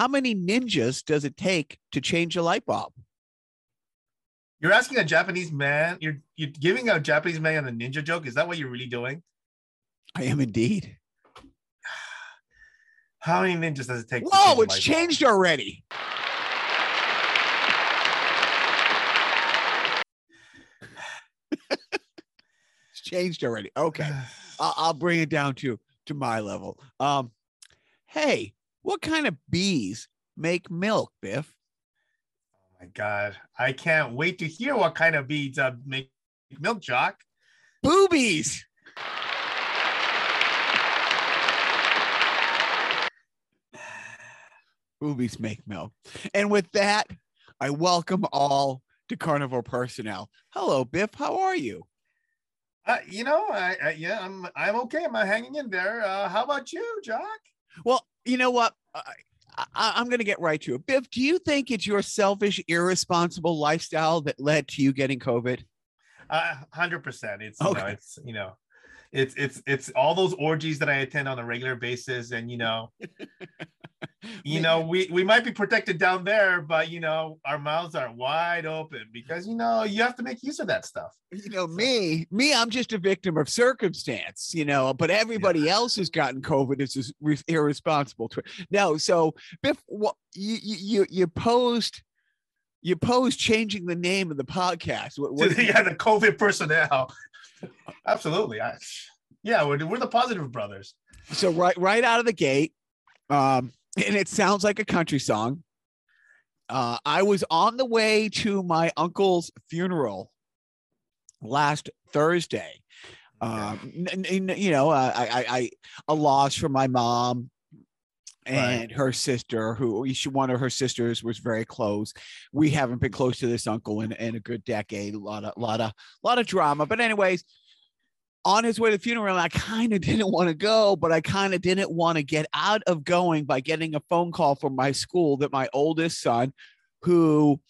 How many ninjas does it take to change a light bulb? You're asking a Japanese man. You're you're giving a Japanese man a ninja joke. Is that what you're really doing? I am indeed. How many ninjas does it take? to change Whoa, it's light bulb? changed already. it's changed already. Okay. I'll, I'll bring it down to to my level. Um, hey, what kind of bees make milk, Biff? Oh my god, I can't wait to hear what kind of bees uh, make milk, Jock. Boobies. Boobies make milk. And with that, I welcome all to Carnival personnel. Hello, Biff. How are you? Uh, you know, I, I yeah, I'm I'm okay. I'm hanging in there. Uh, how about you, Jock? Well, you know what? I, I, I'm going to get right to it. Biff, do you think it's your selfish, irresponsible lifestyle that led to you getting COVID? Uh, hundred percent. It's you know, Okay. it's you know, it's it's it's all those orgies that I attend on a regular basis, and you know, you know, we we might be protected down there, but you know, our mouths are wide open because you know you have to make use of that stuff. you know me me i'm just a victim of circumstance you know but everybody else has gotten covid it's just irresponsible to it. no so biff what you you you- you posed you posed changing the name of the podcast what, what yeah, the COVID personnel. Absolutely. I, yeah, we're, we're the positive brothers. so right right out of the gate um and it sounds like a country song. Uh i was on the way to my uncle's funeral last thursday. Um n- n- you know uh, I, I i a loss for my mom and her sister who she one of her sisters was very close. We haven't been close to this uncle in, in a good decade. A lot of lot of lot of drama. But anyways on his way to the funeral i kind of didn't want to go but i kind of didn't want to get out of going by getting a phone call from my school that my oldest son who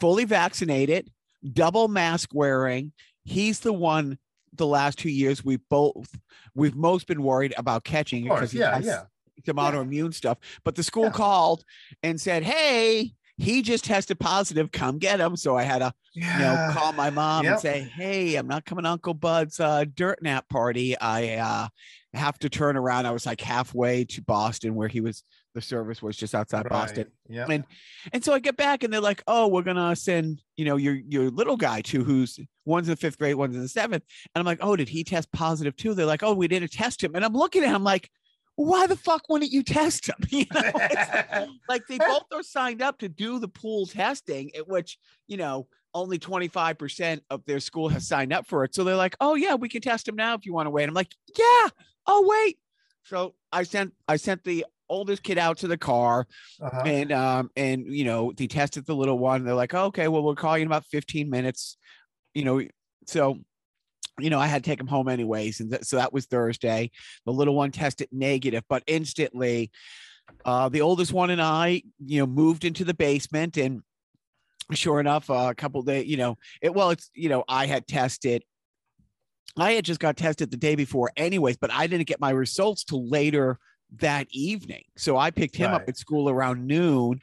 fully vaccinated double mask wearing he's the one the last two years we've both we've most been worried about catching because he Yeah, has yeah. some Yeah. autoimmune stuff. But the school Yeah. called and said, "Hey, he just tested positive. Come get him." So I had to, Yeah. you know, call my mom and say, "Hey, I'm not coming to Uncle Bud's uh, dirt nap party. I uh, have to turn around." I was like halfway to Boston, where he was. The service was just outside Boston. Yeah. And and so I get back and they're like, oh, we're gonna send, you know, your your little guy to who's one's in the fifth grade, one's in the seventh. And I'm like, oh, did he test positive too? They're like, oh, we didn't test him. And I'm looking at him like, why the fuck wouldn't you test them? You know, like they both are signed up to do the pool testing, at which, you know, only 25% of their school has signed up for it. So they're like, oh yeah, we can test them now if you want to wait. I'm like, yeah, oh wait. So I sent I sent the oldest kid out to the car Uh-huh. and um and you know they tested the little one they're like okay well we'll call you in about 15 minutes you know so you know i had to take him home anyways and th- so that was thursday. The little one tested negative but instantly uh the oldest one and i you know moved into the basement and sure enough uh, a couple days you know it well it's you know i had tested i had just got tested the day before anyways but i didn't get my results till later that evening. So i picked him up at school around noon.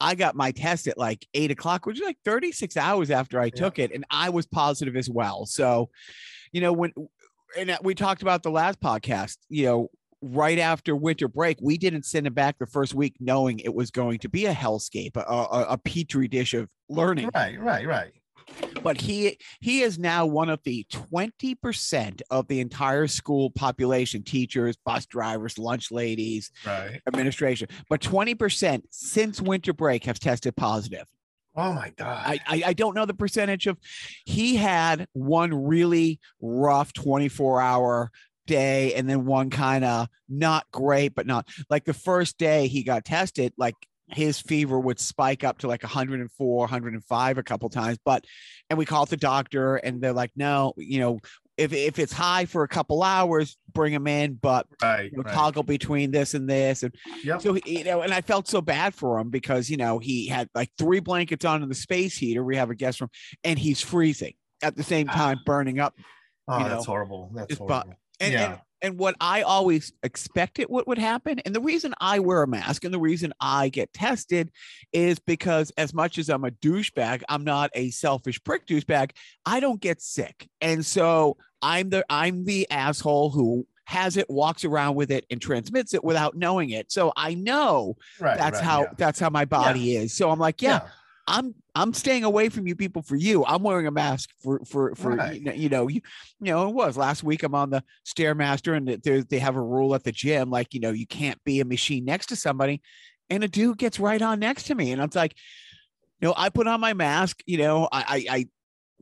I got my test at like eight o'clock which is like 36 hours after i took it and i was positive as well. So you know when and we talked about the last podcast you know right after winter break we didn't send him back the first week knowing it was going to be a hellscape a, a, a petri dish of learning Right, right, right. but he he is now one of the 20% of the entire school population teachers bus drivers lunch ladies Right. administration but 20% since winter break have tested positive Oh my god. I, I I don't know the percentage of he had one really rough 24 hour day and then one kind of not great but not like the first day he got tested like his fever would spike up to like 104 105 a couple times but and we called the doctor and they're like no you know if, if it's high for a couple hours bring him in but right. you know, right. toggle between this and this and Yep. so he- you know and i felt so bad for him because you know he had like three blankets on in the space heater we have a guest room and he's freezing at the same time burning up oh, that's know, horrible. That's horrible. and, Yeah. and and what I always expected what would happen. And the reason I wear a mask and the reason I get tested is because, as much as I'm a douchebag, I'm not a selfish prick douchebag. I don't get sick, and so I'm the I'm the asshole who has it, walks around with it, and transmits it without knowing it. So I know Right. that's right, how yeah. that's how my body is. So I'm like, yeah, Yeah. I'm I'm staying away from you people for you. I'm wearing a mask for for for Right. you know you know you, you know it was last week. I'm on the stairmaster and they they have a rule at the gym like you know you can't be a machine next to somebody, and a dude gets right on next to me and I'm like, you know I put on my mask. You know I I. I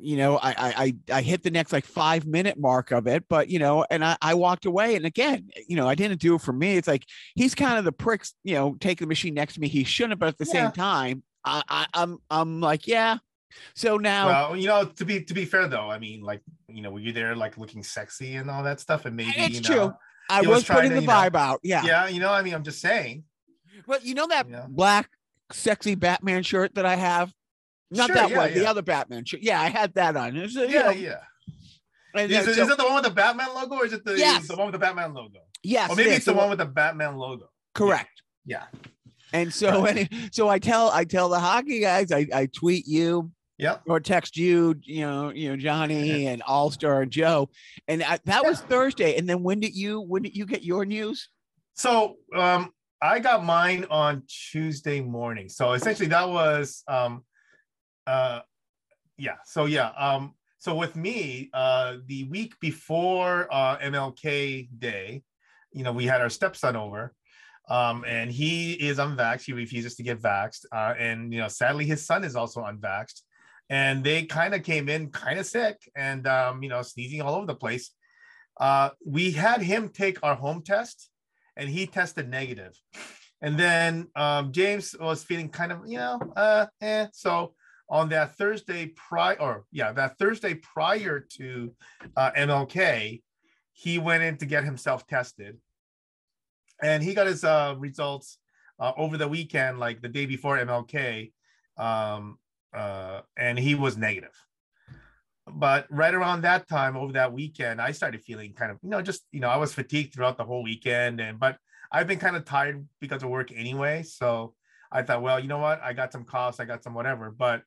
you know, I, I I I hit the next like five minute mark of it, but you know, and I, I walked away. And again, you know, I didn't do it for me. It's like he's kind of the pricks, you know, taking the machine next to me. He shouldn't, but at the Yeah. same time, I, I I'm I'm like, yeah. So now Well, you know, to be to be fair though, I mean, like, you know, were you there like looking sexy and all that stuff? And maybe It's you true. I was was, putting to, the you know- vibe out. Yeah. yeah, you know, I mean, I'm just saying. Well, you know that Yeah. black sexy Batman shirt that I have? Not Sure, that yeah, one, the other Batman shirt. Yeah, I had that on. Was, uh, you Yeah, know, yeah. and Is, it, so- is it the one with the Batman logo or is it the, Yes. the one with the Batman logo? yes, or maybe it it's the one with the Batman logo. correct. Yeah. And so, any, so I tell I tell the hockey guys, I, I tweet you Yep. or text you, you know, you know Johnny and All Star and Joe, and I, that was Thursday. And then when did you when did you get your news? So um I got mine on Tuesday morning. So essentially that was um uh yeah, so yeah. Um so with me, uh the week before uh MLK Day, you know, we had our stepson over. Um, and he is unvaxxed. He refuses to get vaxxed. Uh, and you know, sadly, his son is also unvaxxed. And they kind of came in kind of sick and um, you know, sneezing all over the place. Uh, we had him take our home test and he tested negative. And then um, James was feeling kind of, you know, uh, eh. So on that Thursday prior, or yeah, that Thursday prior to uh, MLK, he went in to get himself tested, and he got his uh, results uh, over the weekend, like the day before MLK, um, uh, and he was negative. But right around that time, over that weekend, I started feeling kind of, you know, just you know, I was fatigued throughout the whole weekend, and but I've been kind of tired because of work anyway. So I thought, well, you know what? I got some coughs, I got some whatever. But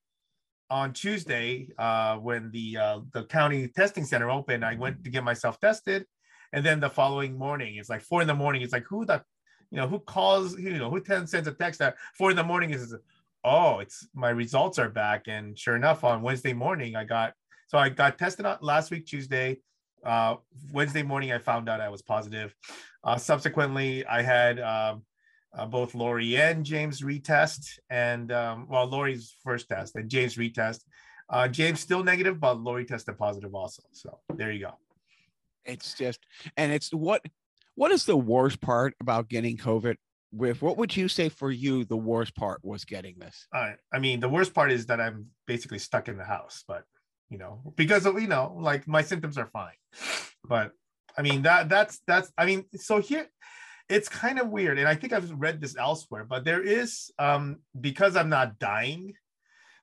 on Tuesday, uh, when the uh, the county testing center opened, I went to get myself tested, and then the following morning, it's like four in the morning. It's like who the, you know, who calls, you know, who ten sends a text at four in the morning is, oh, it's my results are back, and sure enough, on Wednesday morning, I got so I got tested on last week Tuesday. Uh, Wednesday morning, I found out I was positive. Uh, subsequently, I had um, uh, both Lori and James retest, and um, well, Lori's first test and James retest. Uh, James still negative, but Lori tested positive also. So there you go. It's just, and it's what what is the worst part about getting COVID? With what would you say for you the worst part was getting this? Uh, I mean, the worst part is that I'm basically stuck in the house, but you know, because of you know, like my symptoms are fine, but I mean that that's that's I mean, so here it's kind of weird, and I think I've read this elsewhere, but there is um because I'm not dying,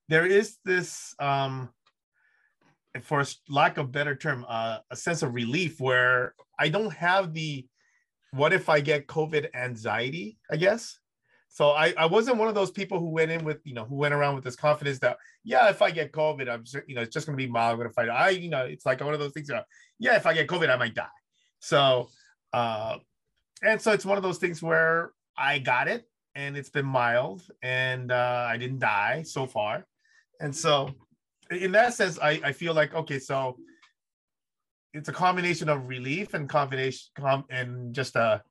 there is this um for lack of better term, uh, a sense of relief where I don't have the what if I get COVID anxiety, I guess. So I, I wasn't one of those people who went in with, you know, who went around with this confidence that, yeah, if I get COVID, I'm, you know, it's just going to be mild. Going to fight. I, you know, it's like one of those things yeah, if I get COVID, I might die. So, uh, and so it's one of those things where I got it and it's been mild and uh, I didn't die so far. And so in that sense, I, I feel like, okay, so it's a combination of relief and combination com- and just a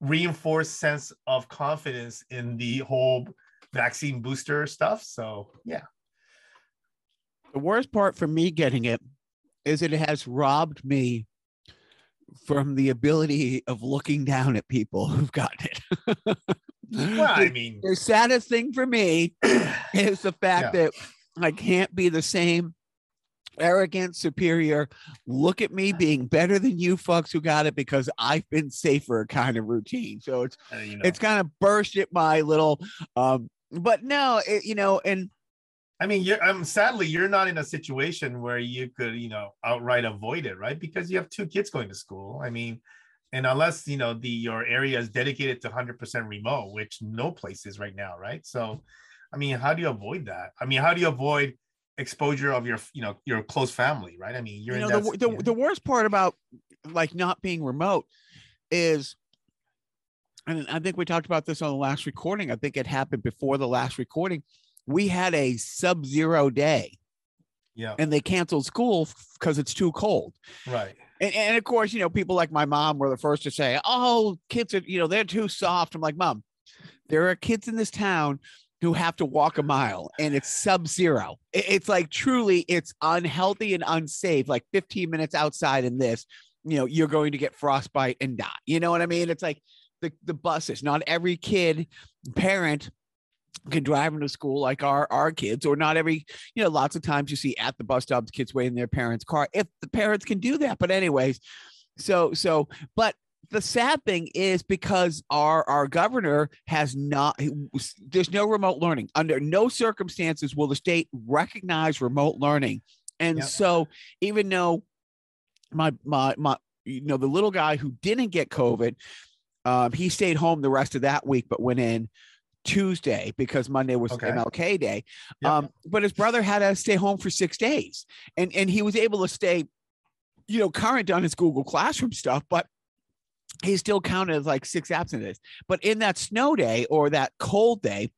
reinforced sense of confidence in the whole vaccine booster stuff. So yeah. The worst part for me getting it is it has robbed me from the ability of looking down at people who've gotten it. Well, I mean, the saddest thing for me is the fact that I can't be the same arrogant, superior, look at me being better than you fucks who got it because I've been safer kind of routine. So it's uh, you know, it's kind of burst at my little um but no, it, you know, and I mean, you're, um, sadly, you're not in a situation where you could, you know, outright avoid it, right? Because you have two kids going to school. I mean, and unless you know the your area is dedicated to 100% remote which no place is right now right so i mean how do you avoid that? I mean how do you avoid exposure of your you know your close family right? I mean you're you in know the, the, the worst part about like not being remote is and i think we talked about this on the last recording i think it happened before the last recording we had a sub-zero day. Yeah. And they canceled school because it's too cold. Right. And, and of course you know people like my mom were the first to say oh kids are you know they're too soft. I'm like mom there are kids in this town who have to walk a mile and it's sub-zero. It's like truly it's unhealthy and unsafe like 15 minutes outside in this you know you're going to get frostbite and die. You know what i mean? It's like the, the buses. Not every kid parent can drive them to school like our our kids or not every you know lots of times you see at the bus stops kids waiting in their parents car if the parents can do that but anyways. So so but the sad thing is because our our governor has not there's no remote learning under no circumstances will the state recognize remote learning and Yep. so even though my my my you know the little guy who didn't get covid um, he stayed home the rest of that week but went in tuesday because monday was Okay. mlk day Yep. um, but his brother had to stay home for six days and and he was able to stay you know current on his google classroom stuff but he still counted as like six absent days but in that snow day or that cold day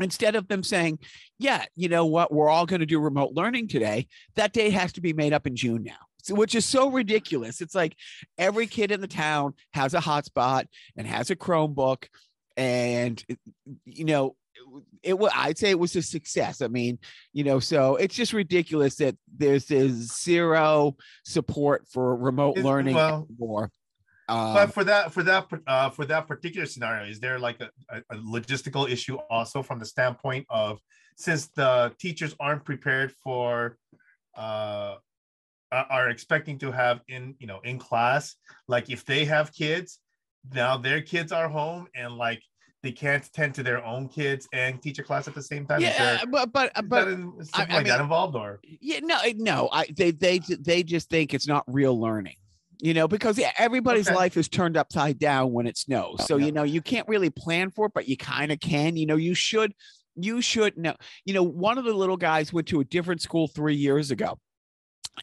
instead of them saying yeah you know what? We're all going to do remote learning today that day has to be made up in june now. So, which is so ridiculous. It's like every kid in the town has a hotspot and has a chromebook and you know it was i'd say it was a success. I mean you know so it's just ridiculous that there's this zero support for remote learning well, anymore um, but for that for that uh, for that particular scenario is there like a, a, logistical issue also from the standpoint of since the teachers aren't prepared for uh are expecting to have in you know in class like if they have kids now their kids are home and like they can't tend to their own kids and teach a class at the same time yeah there- but but is but in- is I- something I like that involved or Yeah, no, no. I they they they just think it's not real learning. You know, because yeah, everybody's Okay. life is turned upside down when it snows. So Yeah. you know, you can't really plan for it, but you kind of can. You know, you should you should know. You know, one of the little guys went to a different school three years ago.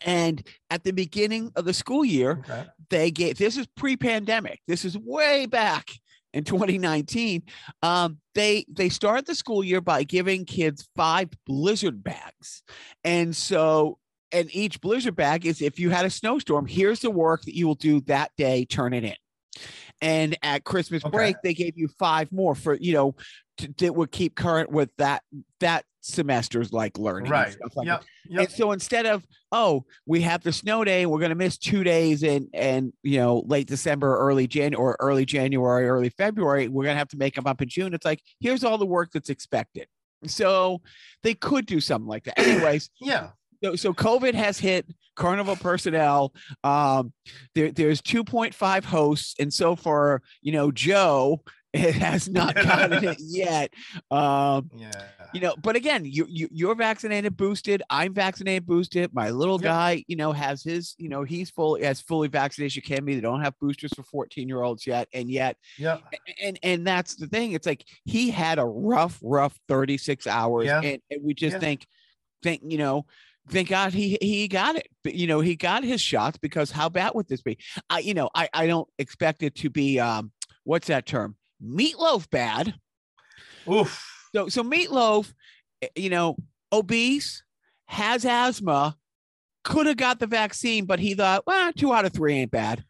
And at the beginning of the school year, okay. they gave this is pre-pandemic this is way back in 2019 um, they they start the school year by giving kids five blizzard bags and so and each blizzard bag is if you had a snowstorm here's the work that you will do that day turn it in. And at christmas Okay. break they gave you five more for you know to, that would keep current with that that semester's like learning and right. stuff like yep. and yep. So instead of oh we have the snow day we're going to miss two days in and you know late december early jan or early january early february we're going to have to make them up in june. It's like here's all the work that's expected. So they could do something like that. Anyways yeah so, so covid has hit carnival personnel. Um there, there's 2.5 hosts and so far you know joe it has not gotten it yet. Um yeah. you know but again you, you you're vaccinated boosted. I'm vaccinated boosted. My little Yep. guy you know has his you know he's full as fully vaccinated as you can be. They don't have boosters for 14 year olds yet and yet yep. and and that's the thing. It's like he had a rough rough 36 hours Yeah. and, and we just Yeah. think think you know thank god he he got it but you know he got his shots because how bad would this be? I you know i i don't expect it to be um what's that term? Meatloaf bad. Oof. So so meatloaf, eh, you know, obese, has asthma, could have got the vaccine, but he thought, well, two out of three ain't bad.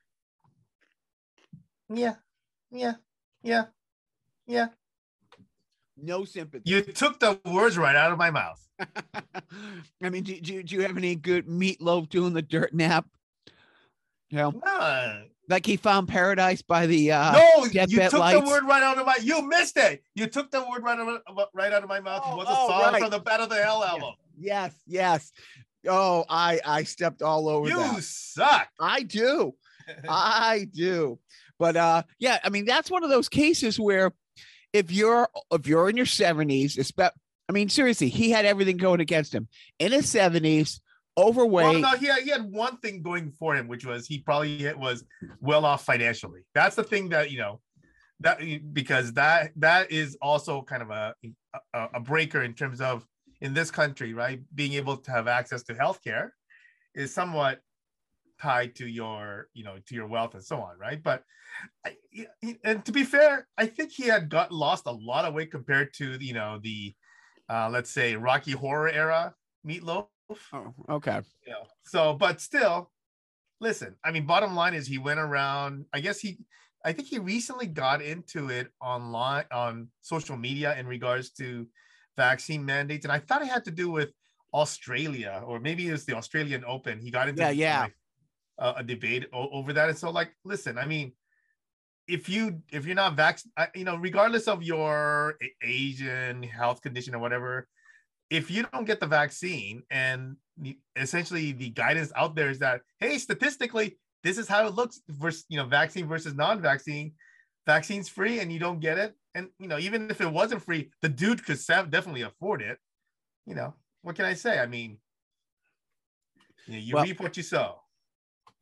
yeah. Yeah. Yeah. Yeah No sympathy. You took the words right out of my mouth. I mean, do, do, do you have any good meatloaf doing the dirt nap? You know, No, like he found paradise by the uh no, you took lights. the word right out of my. You missed it. You took the word right out of, right out of my mouth. Oh, it was a oh, song right. from the Bat Out of Hell album. yes, yes. Oh, I I stepped all over You that. suck. I do. I do. But uh yeah, I mean that's one of those cases where if you're if you're in your 70s, especially I mean seriously, he had everything going against him. In his 70s, overweight. Well, no, he had, he had one thing going for him, which was he probably was well off financially. That's the thing that you know that because that that is also kind of a a, a breaker in terms of in this country, right? Being able to have access to healthcare is somewhat tied to your you know to your wealth and so on right? But I, and to be fair i think he had got lost a lot of weight compared to you know the uh let's say rocky horror era meatloaf. Oh okay. You know so but still listen i mean bottom line is he went around i guess he i think he recently got into it online on social media in regards to vaccine mandates and i thought it had to do with australia or maybe it was the australian open. He got into yeah yeah. like, uh, a debate o- over that. And so, like, listen, I mean, if you if you're not vaccinated, you know, regardless of your Asian health condition or whatever, if you don't get the vaccine, and essentially the guidance out there is that, hey, statistically, this is how it looks versus you know, vaccine versus non-vaccine. Vaccine's free, and you don't get it. And you know, even if it wasn't free, the dude could definitely afford it. You know, what can I say? I mean, you, know, you well, reap what you sow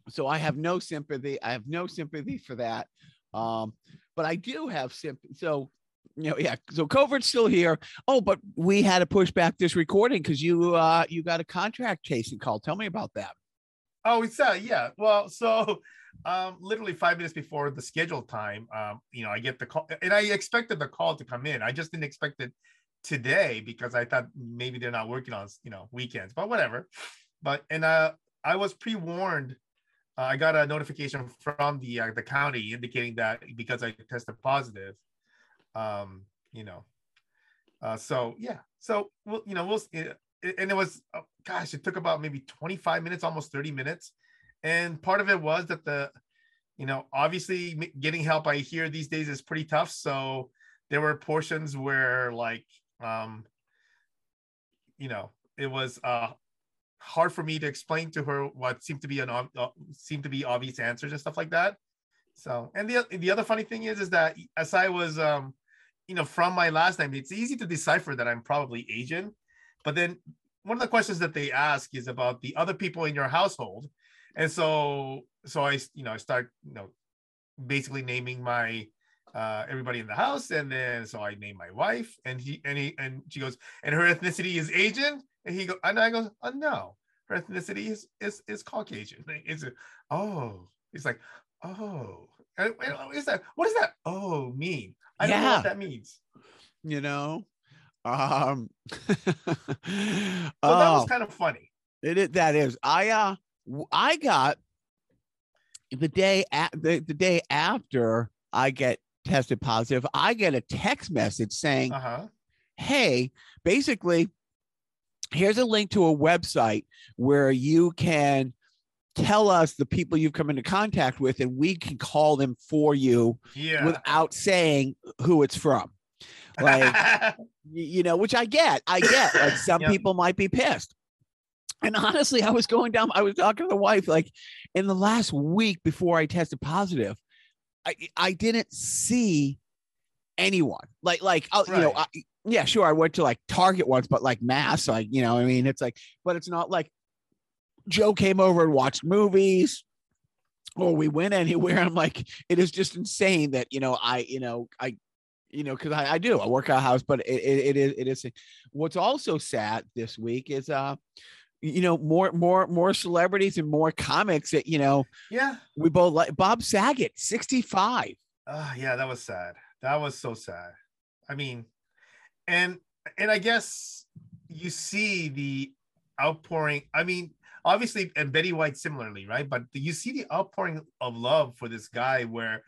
so I have no sympathy. I have no sympathy for that. Um, but I do have sympathy. So, you know, yeah. So COVID's still here. Oh, but we had to push back this recording because you uh you got a contact tracing call. Tell me about that. Oh, it's uh yeah. Well, so um literally five minutes before the scheduled time, um, you know, I get the call and I expected the call to come in. I just didn't expect it today because I thought maybe they're not working on you know weekends, but whatever. But and uh I was pre-warned uh, I got a notification from the uh, the county indicating that because I tested positive, um, you know, uh, so yeah, so we'll, you know, we'll, and it was, oh, gosh, it took about maybe 25 minutes, almost 30 minutes, and part of it was that the, you know, obviously getting help I hear these days is pretty tough, so there were portions where like, um, you know, it was uh hard for me to explain to her what seemed to be an uh, seemed to be obvious answers and stuff like that. So, and the the other funny thing is, is that as I was, um, you know, from my last name, it's easy to decipher that I'm probably Asian. But then one of the questions that they ask is about the other people in your household, and so so I you know I start you know basically naming my uh, everybody in the house, and then so I name my wife, and he and he and she goes, and her ethnicity is Asian, and he go, and I go, oh no, her ethnicity is is is Caucasian. It's a, oh, he's like, oh, and, and is that what does that oh mean? I don't know what that means. You know, um, so that was oh. kind of funny. It is that is. I uh I got the day at the, the day after I get tested positive, I get a text message saying, uh-huh. Hey, basically, here's a link to a website where you can tell us the people you've come into contact with and we can call them for you yeah. without saying who it's from like you know which i get i get like some yep. people might be pissed and honestly i was going down i was talking to the wife like in the last week before i tested positive i i didn't see anyone like like right. you know I, yeah, sure. I went to like Target once, but like mass, like, you know, I mean, it's like, but it's not like Joe came over and watched movies or we went anywhere. I'm like, it is just insane that, you know, I, you know, I, you know, cause I, I do, I work out house, but it, it, it is, it is, what's also sad this week is, uh, you know, more, more, more celebrities and more comics that, you know, yeah, we both like Bob Saget, 65. Uh, yeah, that was sad. That was so sad. I mean, and and I guess you see the outpouring. I mean, obviously, and Betty White similarly, right? But you see the outpouring of love for this guy, where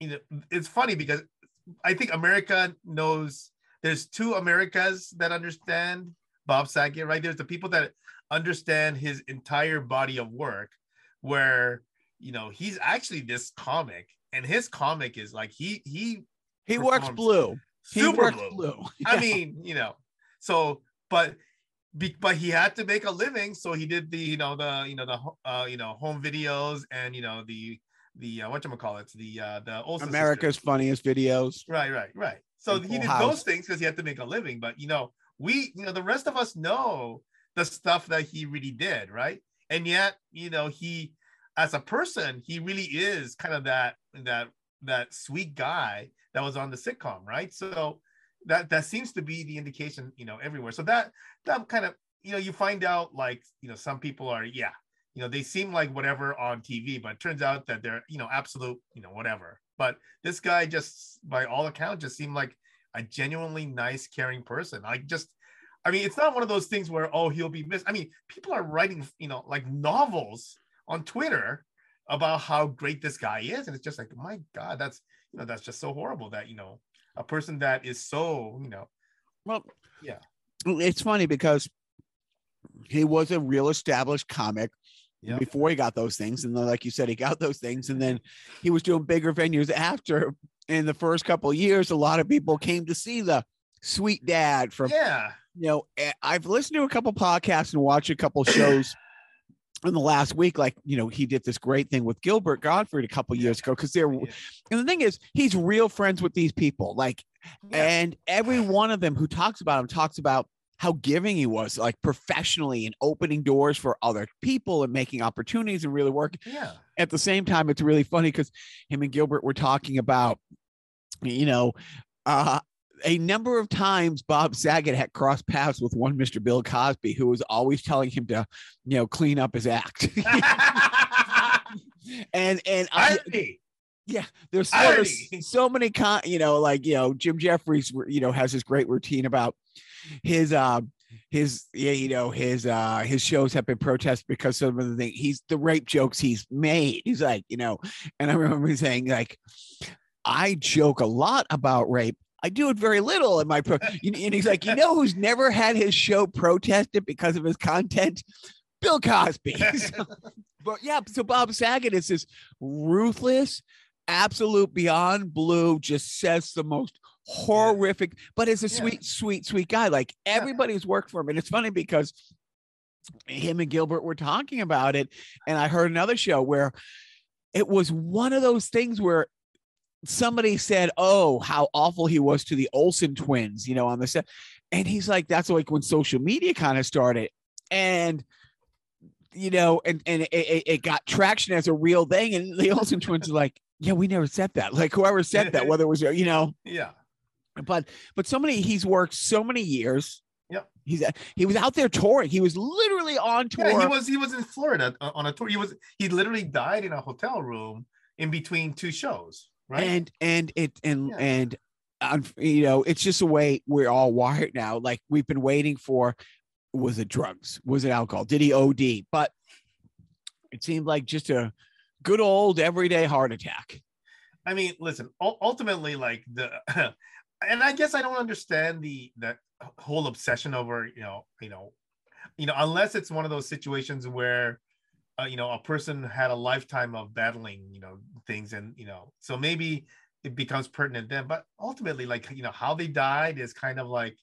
you know it's funny because I think America knows there's two Americas that understand Bob Saget, right? There's the people that understand his entire body of work, where you know he's actually this comic, and his comic is like he he he works blue super blue. blue. Yeah. I mean, you know, so but be, but he had to make a living, so he did the you know the you know the uh, you know home videos and you know the the uh, what you call it the uh, the Olsen America's sisters. funniest videos. Right, right, right. So he did house. those things because he had to make a living. But you know, we you know the rest of us know the stuff that he really did, right? And yet, you know, he as a person, he really is kind of that that that sweet guy that was on the sitcom, right? So that that seems to be the indication, you know, everywhere. So that that kind of you know you find out like you know some people are yeah you know they seem like whatever on TV, but it turns out that they're you know absolute you know whatever. But this guy just by all accounts just seemed like a genuinely nice, caring person. I just I mean, it's not one of those things where oh he'll be missed. I mean, people are writing you know like novels on Twitter about how great this guy is, and it's just like my God, that's you know that's just so horrible that you know a person that is so you know well yeah. it's funny because he was a real established comic yep. before he got those things. And then like you said he got those things and then he was doing bigger venues after. In the first couple years a lot of people came to see the sweet dad from yeah. you know eh, i've listened to a couple podcasts and watched a couple shows in the last week, like you know, he did this great thing with Gilbert Gottfried a couple years ago because they're, yeah. and the thing is, he's real friends with these people, like, yeah. and every one of them who talks about him talks about how giving he was, like professionally and opening doors for other people and making opportunities and really working. Yeah. At the same time, it's really funny because him and Gilbert were talking about, you know, uh, a number of times Bob Saget had crossed paths with one Mr. Bill Cosby, who was always telling him to, you know, clean up his act. and and I, yeah, there's so, there's so many con, you know, like you know, Jim Jeffries, you know, has this great routine about his uh his yeah, you know, his uh his shows have been protested because some of the things he's the rape jokes he's made. He's like, you know, and I remember saying like I joke a lot about rape I do it very little in my pro. and he's like, you know, who's never had his show protested because of his content? Bill Cosby. so, but yeah, so Bob Saget is this ruthless, absolute beyond blue, just says the most horrific, yeah. but is a sweet, yeah. sweet, sweet guy. Like everybody's worked for him. And it's funny because him and Gilbert were talking about it. And I heard another show where it was one of those things where somebody said, "Oh, how awful he was to the Olsen twins," you know, on the set, and he's like, "That's like when social media kind of started," and you know, and and it, it, got traction as a real thing, and the Olsen twins are like, "Yeah, we never said that." Like whoever said that, whether it was you know, yeah, but but so many he's worked so many years. Yep. He's he was out there touring. He was literally on tour. Yeah, he was he was in Florida uh, on a tour. He was he literally died in a hotel room in between two shows right? And and it and yeah. and um, you know it's just a way we're all wired now like we've been waiting for was it drugs? Was it alcohol? Did he od but it seemed like just a good old everyday heart attack. I mean listen ultimately like the and i guess i don't understand the that whole obsession over you know you know you know unless it's one of those situations where uh, you know a person had a lifetime of battling you know things and you know so maybe it becomes pertinent then but ultimately like you know how they died is kind of like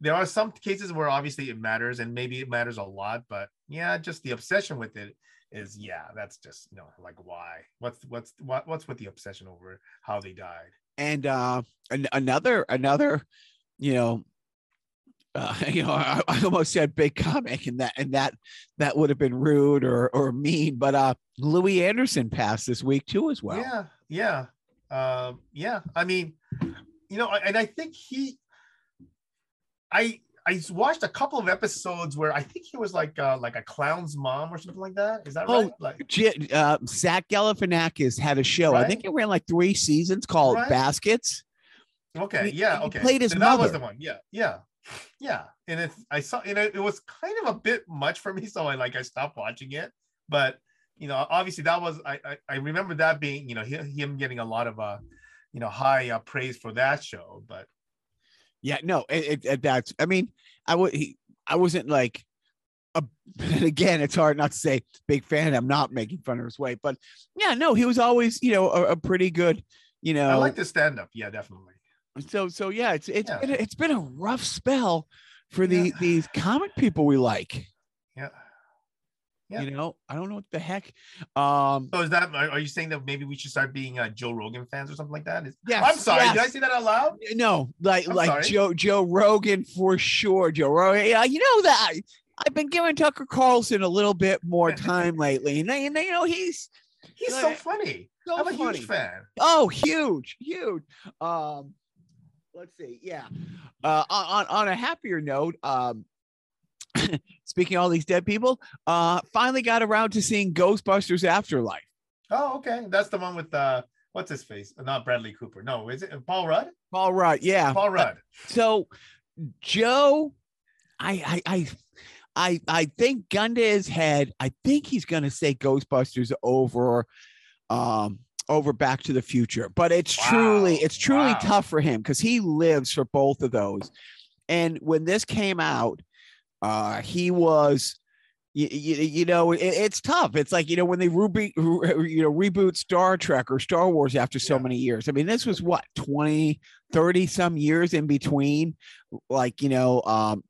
there are some cases where obviously it matters and maybe it matters a lot but yeah just the obsession with it is yeah that's just you know like why? What's what's what, what's with the obsession over how they died? And uh an- another another you know uh, you know, I, I, almost said big comic, and that and that that would have been rude or or mean. But uh, Louie Anderson passed this week too, as well. Yeah, yeah, uh, yeah. I mean, you know, and I think he, I I watched a couple of episodes where I think he was like uh, like a clown's mom or something like that. Is that oh, right? Like, J- uh, Zach Galifianakis had a show. Right? I think it ran like three seasons called right? Baskets. Okay. He, yeah. Okay. played his mother. That was the one. Yeah. Yeah yeah and it's i saw you know it was kind of a bit much for me so i like i stopped watching it but you know obviously that was i i, I remember that being you know him getting a lot of uh you know high uh, praise for that show but yeah no it, it, that's i mean i would he, i wasn't like a, again it's hard not to say big fan i'm not making fun of his weight but yeah no he was always you know a, a pretty good you know i like the stand-up yeah definitely so so yeah, it's it's yeah. been it's been a rough spell for the yeah. these comic people we like. Yeah. Yeah. You know, I don't know what the heck. Um, so is that are you saying that maybe we should start being uh, Joe Rogan fans or something like that? Yeah, I'm sorry. Yes. Did I say that out loud? No, like I'm like sorry. Joe Joe Rogan for sure. Joe Rogan. Yeah, you know that. I I've been giving Tucker Carlson a little bit more time lately, and, and you know he's He's so funny. so I'm a funny. huge fan. Oh, huge, huge. Um, let's see. Yeah. Uh, on on- a happier note, um, speaking of all these dead people, uh, finally got around to seeing Ghostbusters Afterlife. Oh, okay. That's the one with uh what's his face? Not Bradley Cooper. No, is it Paul Rudd? Paul Rudd. Yeah. Paul Rudd. So, Joe, I I I. I, I think gun to his head. I think he's gonna say Ghostbusters over um over Back to the Future. But it's truly, it's truly wow. tough for him because he lives for both of those. And when this came out, uh he was you, you, know it, it's tough it's like you know when they reboot you know reboot star trek or star wars after so Yeah. many years i mean this was what 20 30 some years in between like you know um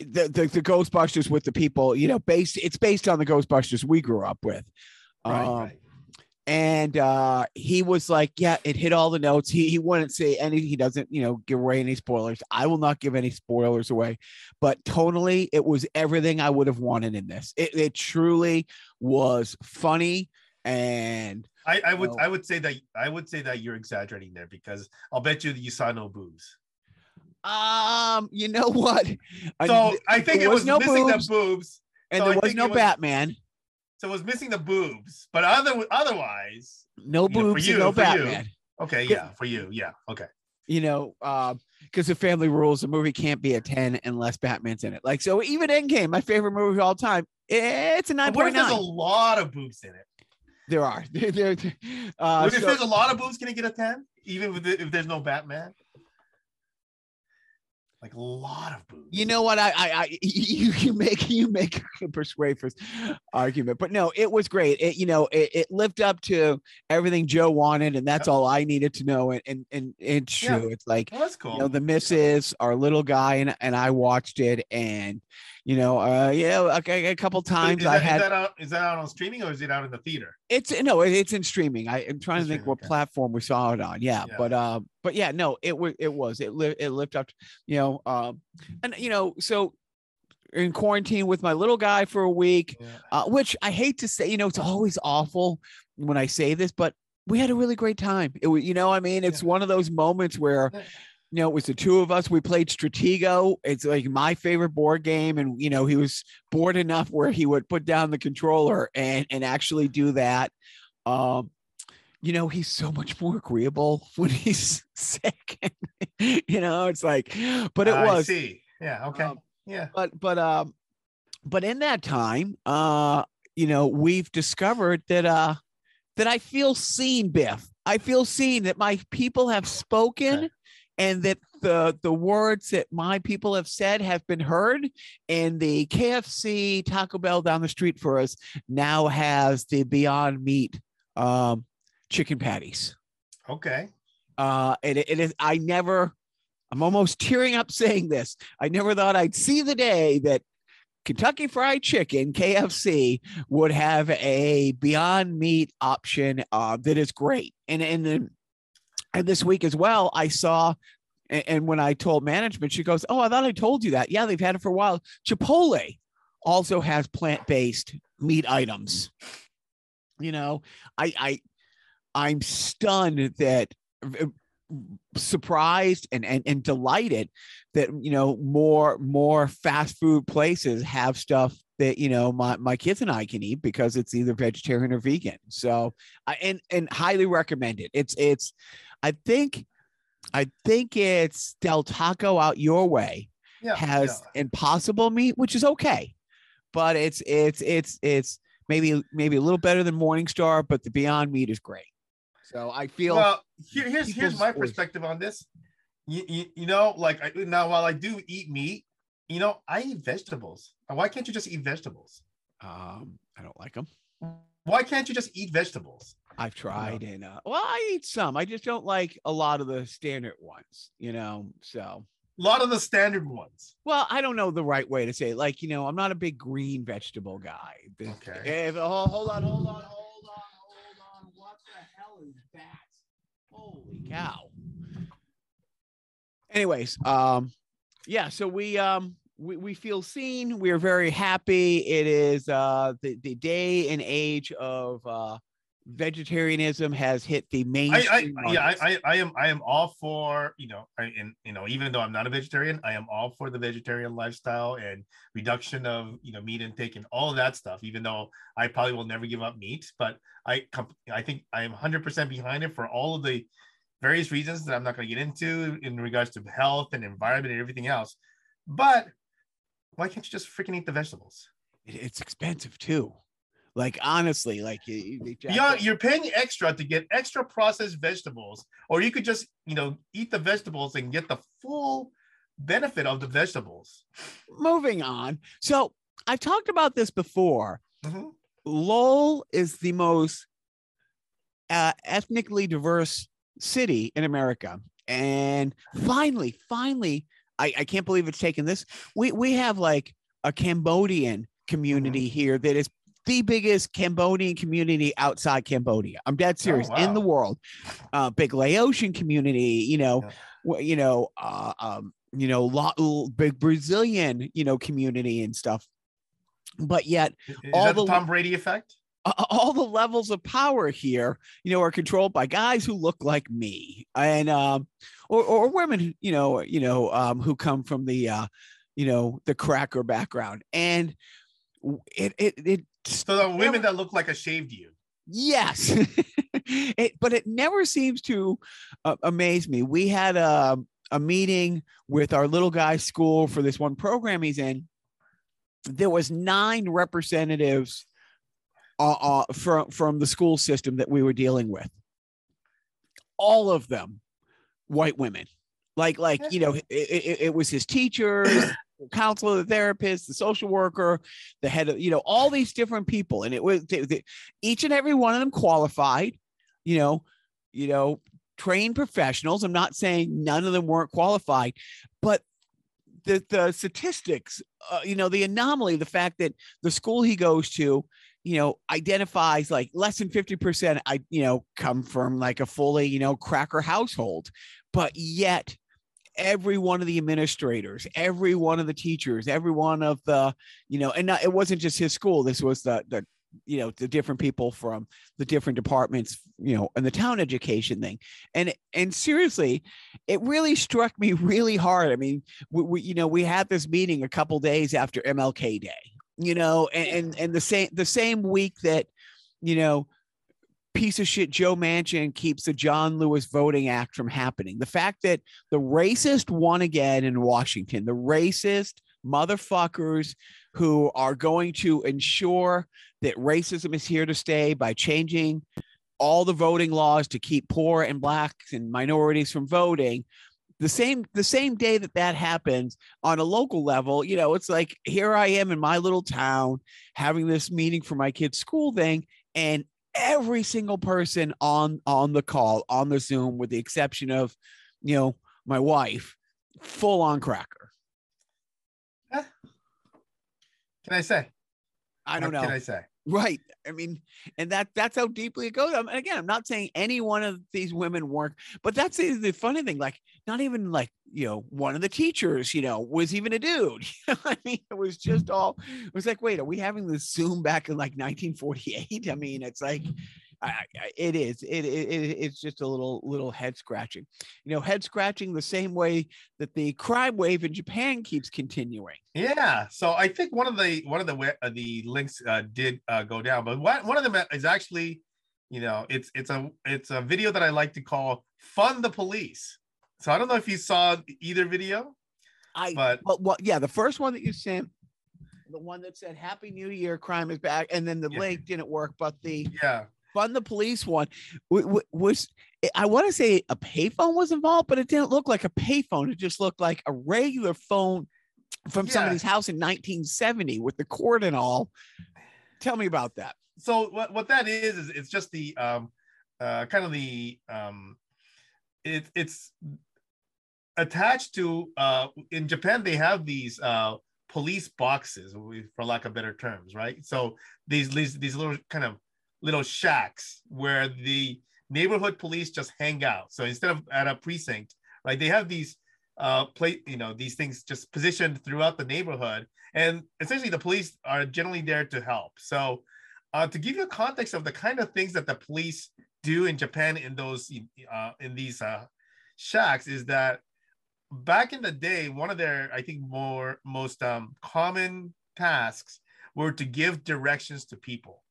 the, the the ghostbusters with the people you know based it's based on the ghostbusters we grew up with Right, Um, right. And uh he was like yeah it hit all the notes he he wouldn't say any he doesn't you know give away any spoilers i will not give any spoilers away but tonally it was everything i would have wanted in this it, it truly was funny and I, I would No. I would say that I would say that you're exaggerating there because I'll bet you that you saw no boobs. um you know what So I think there it was, no missing boobs, the boobs. and so there I was no was- batman So it was missing the boobs. But other otherwise, no boobs you, and no for you. batman okay, yeah, for you, yeah, okay. you know, because the family rules, the movie can't be a 10 unless Batman's in it. Like, so even Endgame, my favorite movie of all time, it's a But what if there's a lot of boobs in it? There are. There, there, uh, if so- there's a lot of boobs, can it get a 10? Even with the, if there's no Batman? Like a lot of boobs. you know what? I, I, I, you, you make, you make a persuasive argument, but no, it was great. It, you know, it, it lived up to everything Joe wanted, and that's Yep. all I needed to know. And, and, and it's Yeah. true. It's like, Well, that's cool. you know the missus our little guy and, and i watched it and you know uh yeah okay a couple Is times that, i is had that out, is that out on streaming or is it out in the theater? it's no it's in streaming I, i'm trying to think what okay. platform we saw it on yeah, Yeah. but uh but yeah no it was it was it lived it lived up to, you know um and you know so in quarantine with my little guy for a week Yeah. uh, which i hate to say you know it's always awful when i say this but we had a really great time it was you know i mean it's Yeah. one of those moments where. You know, it was the two of us. We played Stratego. It's like my favorite board game. And, you know, he was bored enough where he would put down the controller and, and actually do that. Um, you know, he's so much more agreeable when he's sick. you know, it's like, but it I was, see. Yeah, okay. Um, yeah. but, but, um, but in that time, uh, you know, we've discovered that, uh, that I feel seen, Biff. I feel seen that my people have spoken. And that the the words that my people have said have been heard and the KFC Taco Bell down the street for us now has the Beyond Meat um chicken patties. Okay. Uh and it, it is I never I'm almost tearing up saying this. I never thought I'd see the day that Kentucky Fried Chicken KFC would have a Beyond Meat option uh, that is great. And and then and this week as well, I saw and, and when I told management, she goes, "Oh, I thought I told you that. Yeah, they've had it for a while. Chipotle also has plant-based meat items. You know, I I I'm stunned that surprised and, and and delighted that you know more more fast food places have stuff that you know my my kids and I can eat because it's either vegetarian or vegan. So I and and highly recommend it. It's it's I think I think it's Del Taco out your way Yeah. has yeah. impossible meat, which is okay. But it's it's it's it's maybe maybe a little better than Morningstar, but the Beyond Meat is great. So I feel Well, here, here's here's my perspective on this. You, you, you know, like I, now while I do eat meat, you know, I eat vegetables. Why can't you just eat vegetables? um I don't like them. Why can't you just eat vegetables? I've tried and uh, well, I eat some. I just don't like a lot of the standard ones, you know. So A lot of the standard ones. well, I don't know the right way to say it. Like, you know, I'm not a big green vegetable guy. Okay. If, oh, hold on, hold on, hold on, hold on. What the hell is that? Holy cow. Anyways, um, yeah, so we um we, we feel seen. We are very happy. It is uh, the, the day and age of uh, vegetarianism has hit the main. I, I yeah, I, I, I am I am all for you know, I, and you know, even though I'm not a vegetarian, I am all for the vegetarian lifestyle and reduction of you know meat intake and all of that stuff. Even though I probably will never give up meat, but I I think I am 100 percent behind it for all of the various reasons that I'm not going to get into in regards to health and environment and everything else. But why can't you just freaking eat the vegetables? It's expensive too. Like honestly, like yeah, you're paying extra to get extra processed vegetables, or you could just you know eat the vegetables and get the full benefit of the vegetables. Moving on. So I've talked about this before. Mm-hmm. Lowell is the most uh, ethnically diverse city in America. And finally, finally, I, I can't believe it's taken this. We we have like a Cambodian community mm-hmm. here that is the biggest Cambodian community outside Cambodia. I'm dead oh, serious oh, wow. in the world. Uh, big Laotian community, you know, yeah. you know, uh, um, you know, lot, big Brazilian, you know, community and stuff. But yet, is all the Tom Brady effect all the levels of power here, you know, are controlled by guys who look like me and um, or or women, you know, you know, um, who come from the uh, you know, the cracker background, and it it it. So the women that look like a shaved you. Yes, it, but it never seems to uh, amaze me. We had a a meeting with our little guy school for this one program he's in. There was nine representatives uh, uh, from from the school system that we were dealing with. All of them, white women. Like like you know, it, it, it was his teachers, counselor, the therapist, the social worker, the head of you know all these different people, and it was they, each and every one of them qualified. You know, you know, trained professionals. I'm not saying none of them weren't qualified, but the the statistics, uh, you know, the anomaly, the fact that the school he goes to you know, identifies like less than 50%, I, you know, come from like a fully, you know, cracker household. But yet, every one of the administrators, every one of the teachers, every one of the, you know, and not, it wasn't just his school. This was the, the, you know, the different people from the different departments, you know, and the town education thing. And, and seriously, it really struck me really hard. I mean, we, we you know, we had this meeting a couple days after MLK Day you know, and, and, and the same the same week that, you know, piece of shit Joe Manchin keeps the John Lewis Voting Act from happening. The fact that the racist won again in Washington, the racist motherfuckers who are going to ensure that racism is here to stay by changing all the voting laws to keep poor and blacks and minorities from voting the same the same day that that happens on a local level you know it's like here i am in my little town having this meeting for my kids school thing and every single person on on the call on the zoom with the exception of you know my wife full on cracker eh. can i say i don't what know can i say Right. I mean, and that that's how deeply it goes. And again, I'm not saying any one of these women weren't, but that's the, the funny thing. Like, not even like, you know, one of the teachers, you know, was even a dude. I mean, it was just all it was like, wait, are we having this Zoom back in like 1948? I mean, it's like I, I, it is. It, it, it's just a little little head scratching. You know, head scratching the same way that the crime wave in Japan keeps continuing. Yeah. So I think one of the one of the uh, the links uh, did uh, go down, but one one of them is actually, you know, it's it's a it's a video that I like to call "Fund the Police." So I don't know if you saw either video. I but well, well yeah, the first one that you sent the one that said happy new year crime is back and then the yeah. link didn't work but the yeah fund the police one was I want to say a payphone was involved, but it didn't look like a payphone. It just looked like a regular phone from yeah. somebody's house in 1970 with the cord and all. Tell me about that. So what, what that is is it's just the um uh kind of the um it, it's attached to uh in Japan they have these uh police boxes for lack of better terms right so these these these little kind of little shacks where the neighborhood police just hang out. So instead of at a precinct, right, they have these uh play you know these things just positioned throughout the neighborhood and essentially the police are generally there to help so uh, to give you a context of the kind of things that the police do in japan in those uh, in these uh, shacks is that back in the day one of their i think more most um, common tasks were to give directions to people.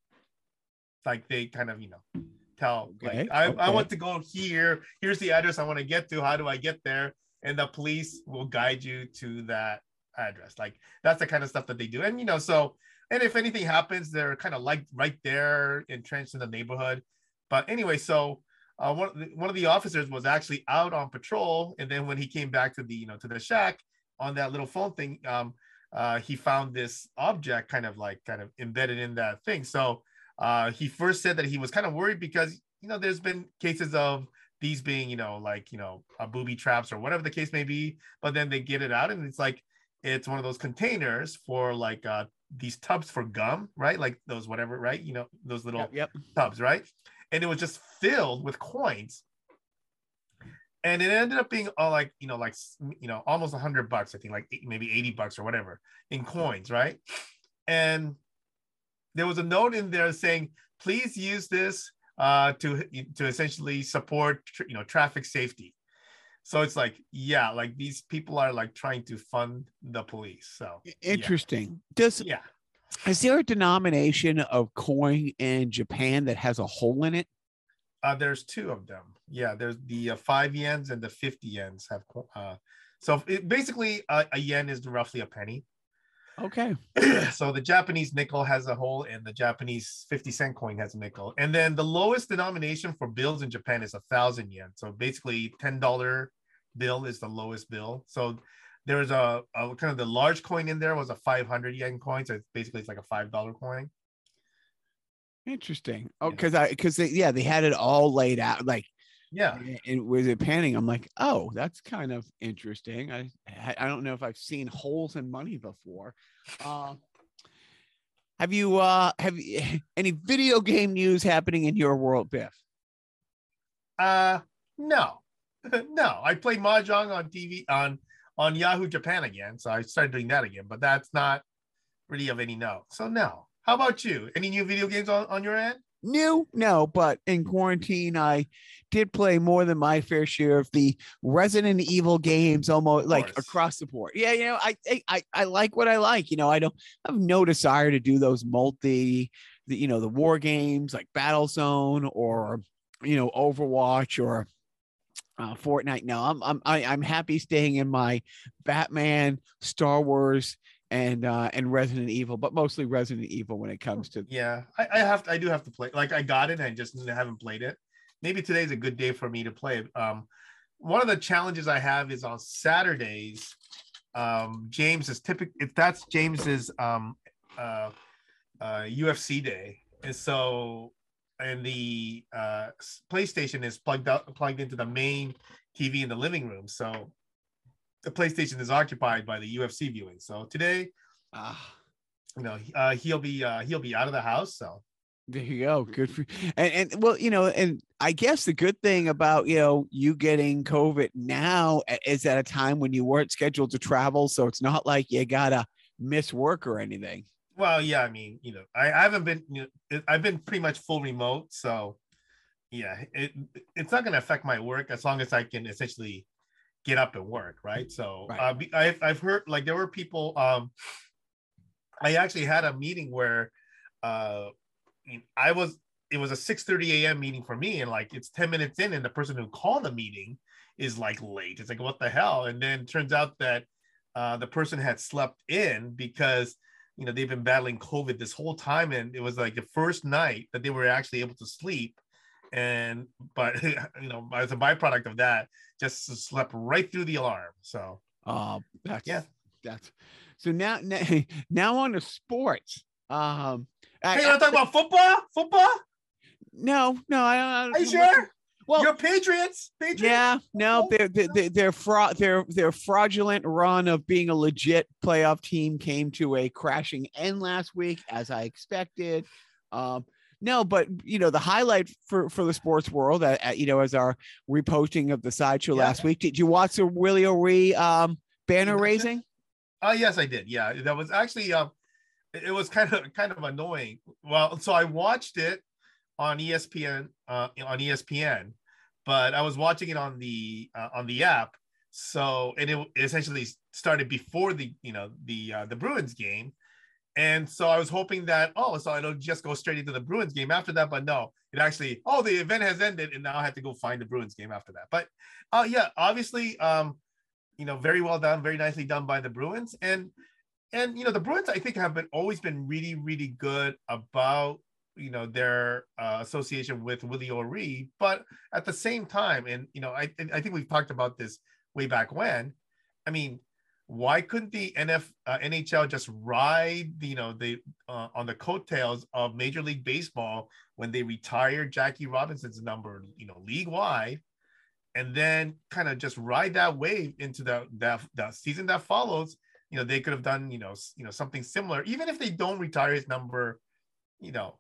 Like they kind of you know tell okay. like I, okay. I want to go here. Here's the address i want to get to. How do i get there? And the police will guide you to that address. Like that's the kind of stuff that they do. And you know so and if anything happens they're kind of like right there entrenched in the neighborhood. But anyway so uh, one, one of the officers was actually out on patrol and then when he came back to the you know to the shack on that little phone thing um uh, he found this object kind of like kind of embedded in that thing. So uh, he first said that he was kind of worried because you know there's been cases of these being you know like you know a booby traps or whatever the case may be but then they get it out and it's like it's one of those containers for like uh these tubs for gum right? Like those whatever right? You know those little yep, yep. tubs right and it was just filled with coins and it ended up being all like you know like you know almost 100 bucks i think like maybe 80 bucks or whatever in coins right and there was a note in there saying, please use this uh, to to essentially support you know traffic safety. So it's like, yeah, like these people are like trying to fund the police. So interesting. Yeah. Does yeah. Is there a denomination of coin in Japan that has a hole in it? Uh, there's two of them. Yeah, there's the uh, five yens and the 50 yens have. Uh, so it, basically, uh, a yen is roughly a penny. Okay. so the Japanese nickel has a hole, and the Japanese 50 cent coin has a nickel. And then the lowest denomination for bills in Japan is a thousand yen. So basically, $10 bill is the lowest bill. So there's a, a, kind of the large coin in there was a 500 yen coin. So it's basically it's like a $5 coin. Interesting. Oh, because I because yeah, they had it all laid out like yeah. and was it panning? I'm like oh that's kind of interesting. I i don't know if i've seen holes in money before. Uh, have you uh have you, any video game news happening in your world biff? Uh no. No. I play mahjong on tv on on yahoo japan again. So i started doing that again but that's not really of any note. So no. How about you? Any new video games on, on your end? New? No but in quarantine i did play more than my fair share of the resident evil games almost like across the board. Yeah you know I, I i like what i like. You know i don't I have no desire to do those multi the, you know the war games like battlezone or you know overwatch or uh, Fortnite. No, I'm I'm I, am i am happy staying in my Batman, Star Wars, and uh and Resident Evil, but mostly Resident Evil when it comes to yeah. I, I have to, I do have to play like I got it, I just haven't played it. Maybe today's a good day for me to play it. Um, one of the challenges I have is on Saturdays. Um, James is typically if that's James's um uh, uh UFC day, and so and the uh PlayStation is plugged out plugged into the main TV in the living room. So the PlayStation is occupied by the UFC viewing. So today, uh, you know, uh, he'll be uh, he'll be out of the house. So there you go. Good for and, and well, you know, and I guess the good thing about you know you getting COVID now is at a time when you weren't scheduled to travel, so it's not like you gotta miss work or anything. Well, yeah, I mean, you know, I, I haven't been, you know, I've been pretty much full remote, so yeah, it it's not going to affect my work as long as I can essentially get up and work, right? So right. Uh, I've, I've heard like there were people. Um, I actually had a meeting where uh, I was. It was a 6:30 a.m. meeting for me, and like it's 10 minutes in, and the person who called the meeting is like late. It's like what the hell? And then turns out that uh, the person had slept in because you know they've been battling COVID this whole time, and it was like the first night that they were actually able to sleep. And but you know as a byproduct of that just slept right through the alarm so. Uh that's yeah. that's so now now on to sports. Um hey, you want to talk about football? Football? No no i don't are you sure well, your Patriots, Patriots. Yeah, no, they're they're they're, fra- their their fraudulent run of being a legit playoff team came to a crashing end last week, as I expected. Um, no, but you know the highlight for for the sports world, uh, uh, you know, as our reposting of the sideshow Yeah. last week. Did you watch the Willie O'Ree um, banner raising? Oh yes, I did. Yeah, that was actually um, it it was kind of kind of annoying. Well, so I watched it on ESPN uh, on ESPN, but I was watching it on the uh, on the app. So and it essentially started before the you know the uh, the Bruins game, and so I was hoping that oh so it'll just go straight into the Bruins game after that, but no, it actually oh the event has ended and now I have to go find the Bruins game after that. But uh, yeah, obviously um, you know very well done, very nicely done by the Bruins and and you know the Bruins I think have been always been really really good about you know their uh, association with Willie O'Ree, but at the same time, and you know I I think we've talked about this way back when. I mean, why couldn't the NF uh, NHL just ride you know the uh, on the coattails of Major League Baseball when they retired Jackie Robinson's number you know league wide, and then kind of just ride that wave into the that the season that follows you know they could have done you know you know something similar even if they don't retire his number you know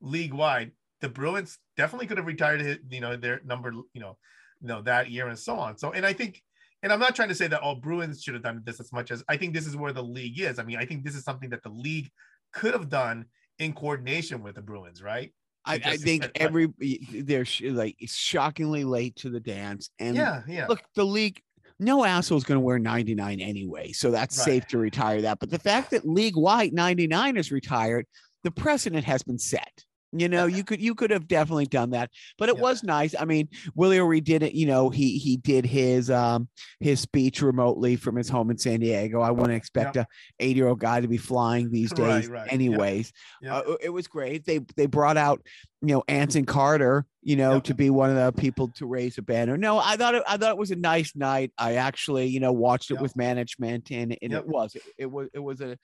league wide the bruins definitely could have retired his, you know their number you know you know that year and so on so and i think and i'm not trying to say that all bruins should have done this as much as i think this is where the league is i mean i think this is something that the league could have done in coordination with the bruins right I, I think every they're like shockingly late to the dance, and yeah yeah look, the league. No asshole is going to wear 99 anyway, so that's Right. safe to retire that. But the fact that league wide 99 is retired, the precedent has been set. You know, you could you could have definitely done that, but it Yeah. was nice. I mean, Willie O'Ree did it. You know, he he did his um his speech remotely from his home in San Diego. I wouldn't expect a 80 year old guy to be flying these days, right. Yeah. anyways. Yeah. Uh, it was great. They they brought out you know Anson Carter, you know, Yep. to be one of the people to raise a banner. No, I thought it, I thought it was a nice night. I actually you know watched it Yep. with management, and, and Yep. it was it, it was it was a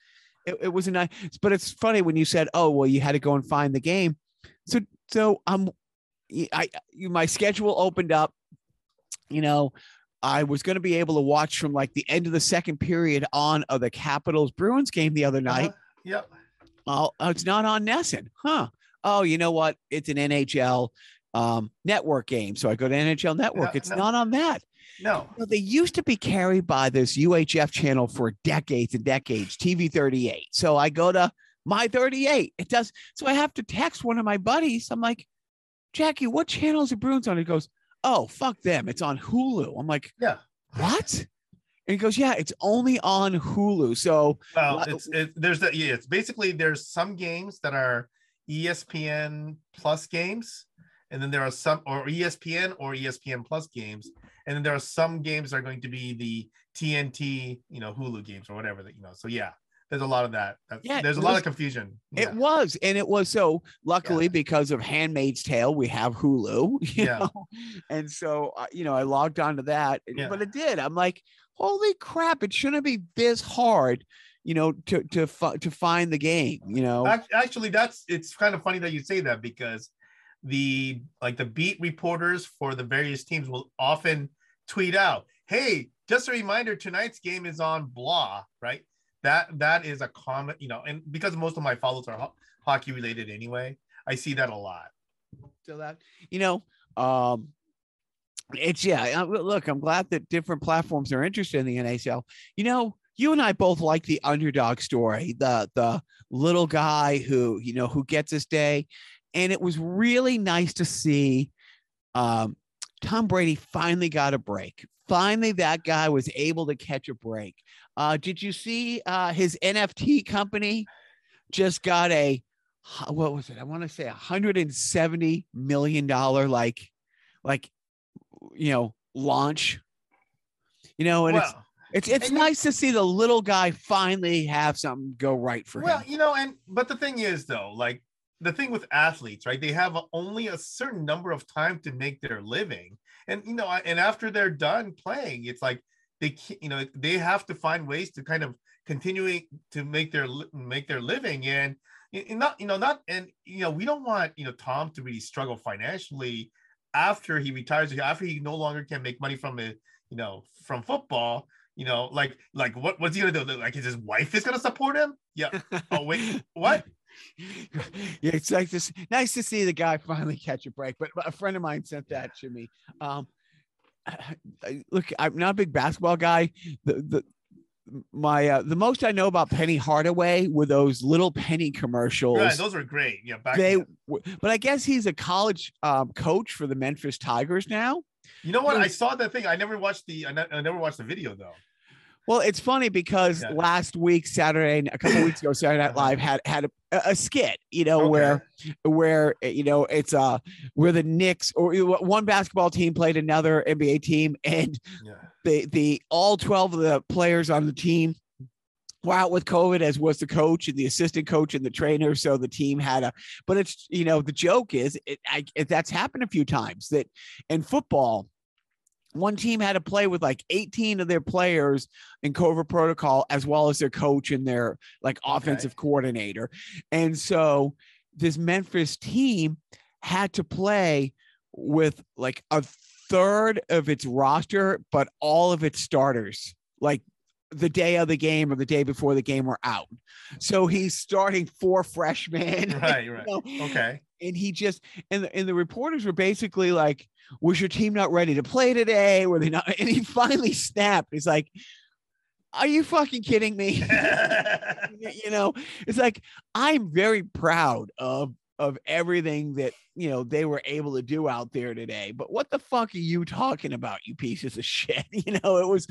it, it was a nice. But it's funny when you said, oh well, you had to go and find the game. So so um, I you- my schedule opened up. You know, I was going to be able to watch from like the end of the second period on of the Capitals Bruins game the other night. Uh-huh. yep Oh, oh, it's not on NESN, huh? Oh, you know what? It's an NHL um, network game, so I go to NHL Network. No, it's no. not on that. No You know, they used to be carried by this UHF channel for decades and decades, TV 38. So I go to my 38. It does. So I have to text one of my buddies. I'm like, Jackie, what channel is the Bruins on? He goes, Oh, fuck them. It's on Hulu. I'm like, Yeah. What? And he goes, Yeah, it's only on Hulu. So Well, it's it, there's the yeah, it's basically there's some games that are ESPN plus games, and then there are some or ESPN or ESPN plus games, and then there are some games that are going to be the TNT, you know, Hulu games or whatever that you know. So yeah, there's a lot of that. That's- Yeah, there's a lot was- of confusion. It was, and it was so. Luckily, Yeah. because of *Handmaid's Tale*, we have Hulu. You Yeah. know? and so uh, you know, I logged onto that, Yeah. but it did. I'm like, holy crap! It shouldn't be this hard, you know, to to to find the game. You know, Actually, that's it's kind of funny that you say that because the like the beat reporters for the various teams will often tweet out, "Hey, just a reminder, tonight's game is on blah." Right? That that is a common, you know, and because most of my follows are ho- hockey related anyway, I see that a lot. so that you know, um, it's yeah. I- Look, I'm glad that different platforms are interested in the NHL. You know, you and I both like the underdog story, the the little guy who you know who gets his day, and it was really nice to see. Um, Tom Brady finally got a break. Finally, that guy was able to catch a break. Uh, did you see uh, his NFT company just got a what was it? I want to say a hundred and seventy million dollar like like you know launch. You know, and it's well, it's it's and nice to see the little guy finally have something go right for well, him. Well, you know, and but the thing is though, like the thing with athletes, right? They have only a certain number of time to make their living, and you know, and after they're done playing, it's like they, you know, they have to find ways to kind of continuing to make their make their living, and, and not, you know, not, and you know, we don't want you know Tom to really struggle financially after he retires, after he no longer can make money from it, you know, from football. You know, like like what what's he gonna do? Like is his wife is gonna support him? Yeah. Oh wait, what? yeah, it's like this. Nice to see the guy finally catch a break. But, a friend of mine sent that to me. Um, look, I'm not a big basketball guy. The the my uh, the most I know about Penny Hardaway were those little penny commercials. Right, those were great. Yeah, back they, but I guess he's a college um, coach for the Memphis Tigers now. You know what? I saw that thing. I never watched the. I, ne- I never watched the video though. Well, it's funny because Yeah. last week, Saturday, a couple weeks ago, Saturday Night Uh-huh. Live had had a, a skit, you know, Okay. where where you know it's uh where the Knicks or one basketball team played another NBA team, and Yeah. the the all twelve of the players on the team were out with COVID, as was the coach and the assistant coach and the trainer. So the team had a, but it's you know the joke is it, I, it that's happened a few times that in football. One team had to play with like 18 of their players in COVID protocol, as well as their coach and their like offensive coordinator. And so this Memphis team had to play with like a third of its roster, but all of its starters, like the day of the game or the day before the game were out. So he's starting four freshmen. Right. Right. you know, Okay. And he just and the, and the reporters were basically like, "Was your team not ready to play today? Were they not?" And he finally snapped. He's like, "Are you fucking kidding me?" you know, it's like I'm very proud of of everything that you know they were able to do out there today. But what the fuck are you talking about, you pieces of shit? You know, it was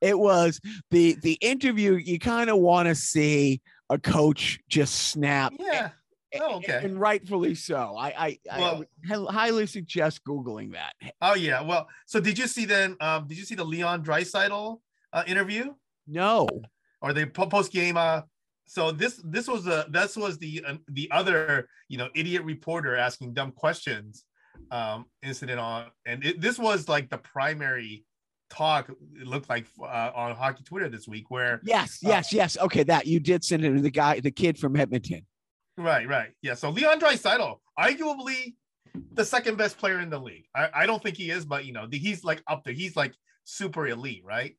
it was the the interview. You kind of want to see a coach just snap. Yeah. Oh, and- okay. And rightfully so. I I, I Well- would highly suggest googling that. Oh yeah. Well, so did you see then? Um, did you see the Leon Draisaitl uh, interview No. or the post game? Uh, so this this was the this was the uh, the other you know idiot reporter asking dumb questions um incident on and it, this was like the primary talk it looked like uh, on hockey twitter this week where Yes, Uh, yes, yes. Okay, that you did send it to the guy, the kid from Edmonton. Right, right. Yeah. So Leon Draisaitl, arguably the second best player in the league. I, I don't think he is, but you know, he's like up there. He's like super elite, right?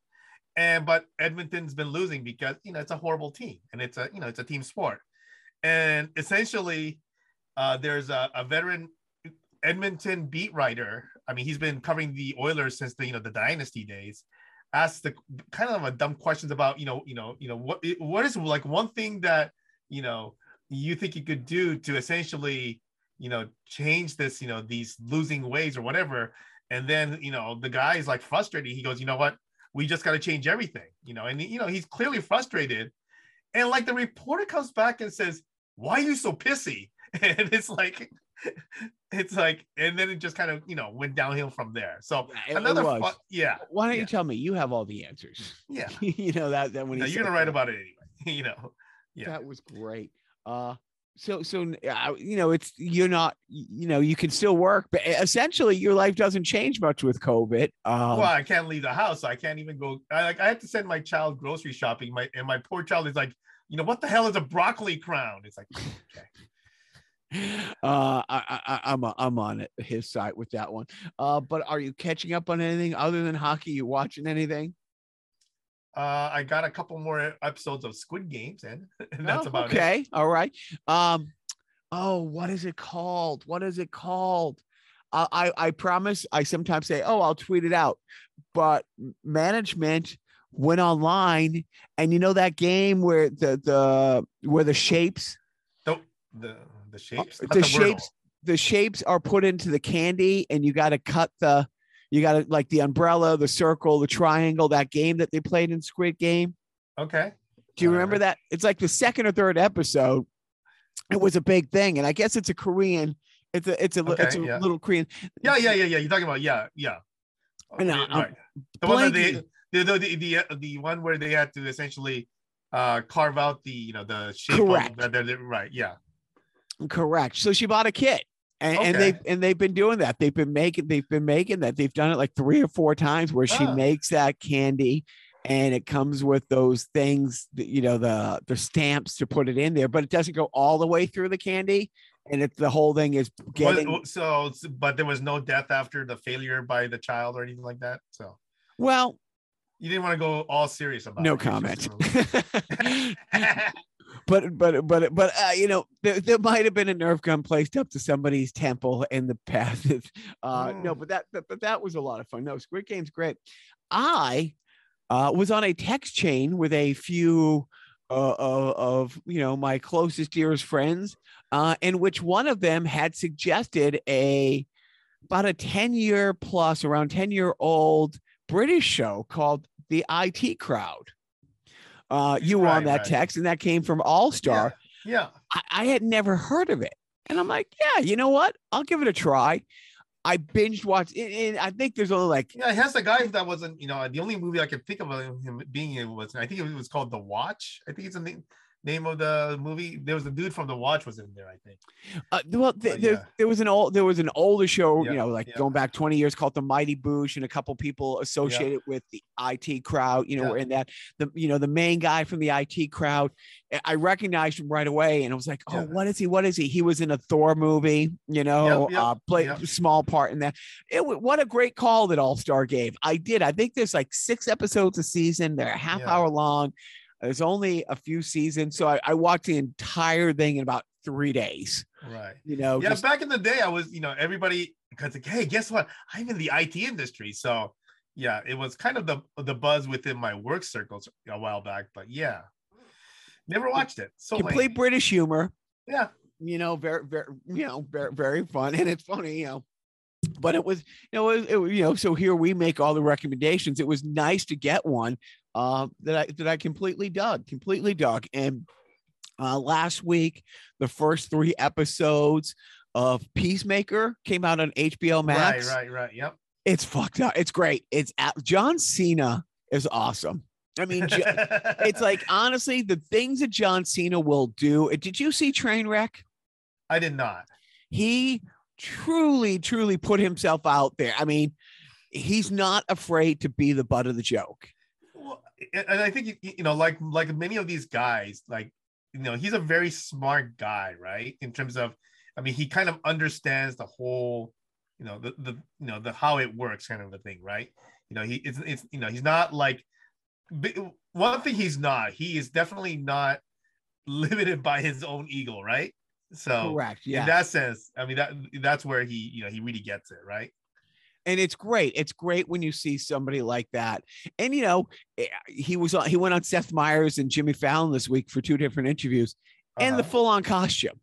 And but Edmonton's been losing because you know it's a horrible team and it's a you know it's a team sport. And essentially, uh, there's a, a veteran Edmonton beat writer. I mean, he's been covering the Oilers since the you know the dynasty days. Asked the kind of a dumb questions about you know you know you know what what is like one thing that you know you think you could do to essentially you know change this you know these losing ways or whatever. And then you know the guy is like frustrated. He goes you know what? We just got to change everything you know? And you know he's clearly frustrated. And like the reporter comes back and says why are you so pissy? And it's like it's like and then it just kind of you know went downhill from there. So it another fu- yeah Why don't Yeah. you tell me? You have all the answers. yeah. You know that that when no, you're gonna write that. about it anyway you know? Yeah. That was great. Uh so so uh, you know it's you're not you know you can still work but essentially your life doesn't change much with covid um, well, I can't leave the house. I can't even go. I like I have to send my child grocery shopping. My and my poor child is like, you know, what the hell is a broccoli crown? It's like, okay. uh I, I i'm i'm on his side with that one uh but are you catching up on anything other than hockey you watching anything Uh, I got a couple more episodes of Squid Games, and, and that's Oh, about it. okay all right um oh what is it called what is it called I, I i promise i sometimes say oh i'll tweet it out but management went online and you know that game where the the where the shapes The the the shapes. the Wordle. shapes the shapes are put into the candy and you got to cut the you got like the umbrella the circle the triangle that game that they played in squid game Okay. do you Uh, remember that it's like the second or third episode it was a big thing and i guess it's a korean it's a it's a li- it's a yeah. little korean Yeah, yeah, yeah, yeah. You're talking about yeah, yeah. Okay, I'm right. The one that they the the, the the the one where they had to essentially uh carve out the you know the shape Correct. of the, right yeah correct so she bought a kit and, and they and they've been doing that. They've been making they've been making that. They've done it like three or four times where she Ah. makes that candy and it comes with those things that, you know the the stamps to put it in there but it doesn't go all the way through the candy. And it's the whole thing is getting so but there was no death after the failure by the child or anything like that? So well you didn't want to go all serious about no it. Comment but but but but uh, you know there, there might have been a nerf gun placed up to somebody's temple in the past. uh, No, Mm. but that, that but that was a lot of fun. No, Squid Game's great. I uh, was on a text chain with a few uh, of, of you know my closest dearest friends, uh, in which one of them had suggested a about a ten year plus around ten year old British show called The IT Crowd. Uh, you were on that right. text, and that came from All Star. Yeah. I, I had never heard of it. And I'm like, yeah, you know what? I'll give it a try. I binged watched and, and I think there's only like Yeah, it has the guy that wasn't, you know, the only movie I could think of him being in was, I think it was called The Watch. I think it's the name, name of the movie. There was a dude from The Watch was in there, I think. uh, well th- Uh, there, yeah. there was an old there was an older show, Yeah, you know, like yeah. going back 20 years called The Mighty Boosh and a couple people associated with the IT crowd, you know, were in that the you know the main guy from the IT crowd. I- I recognized him right away and I was like, "Oh, what is he? What is he?" He was in a Thor movie, you know, uh played a small part in that. It what a great call that All-Star gave. I did. I think there's like 6 episodes a season. They're a half hour long. There's only a few seasons, so I, I watched the entire thing in about 3 days. Right. You know, yeah, just back in the day, I was, you know, everybody because like, hey, guess what? I'm in the IT industry. So yeah, it was kind of the the buzz within my work circles a while back. But yeah. Never watched it. So complete lame. British humor. Yeah. you know, very, very, you know, very, very fun, and it's funny, you know. But it was, you know, it, it- you know. So here we make all the recommendations. It was nice to get one uh, that I that I completely dug, completely dug. And uh, last week, the first three episodes of Peacemaker came out on HBO Max. Right, right, right. Yep. It's fucked up. It's great. It's John Cena is awesome. I mean, it's like honestly, the things that John Cena will do. Did you see Trainwreck? I did not. he truly, truly put himself out there. I mean, he's not afraid to be the butt of the joke. And I think you you know, like like many of these guys, like you know, he's a very smart guy, right? In terms of, I mean, he kind of understands the whole, you know, the the you know the how it works, kind of a thing, right? You know, he it's it's you know, he's not like one thing he's not. He is definitely not limited by his own ego, right? So Correct. yeah. in that sense, I mean that that's where he you know he really gets it, right? And it's great. It's great when you see somebody like that. And you know, eh, he was on. He went on Seth Meyers and Jimmy Fallon this week for two different interviews, and the Uh-huh. full-on costume.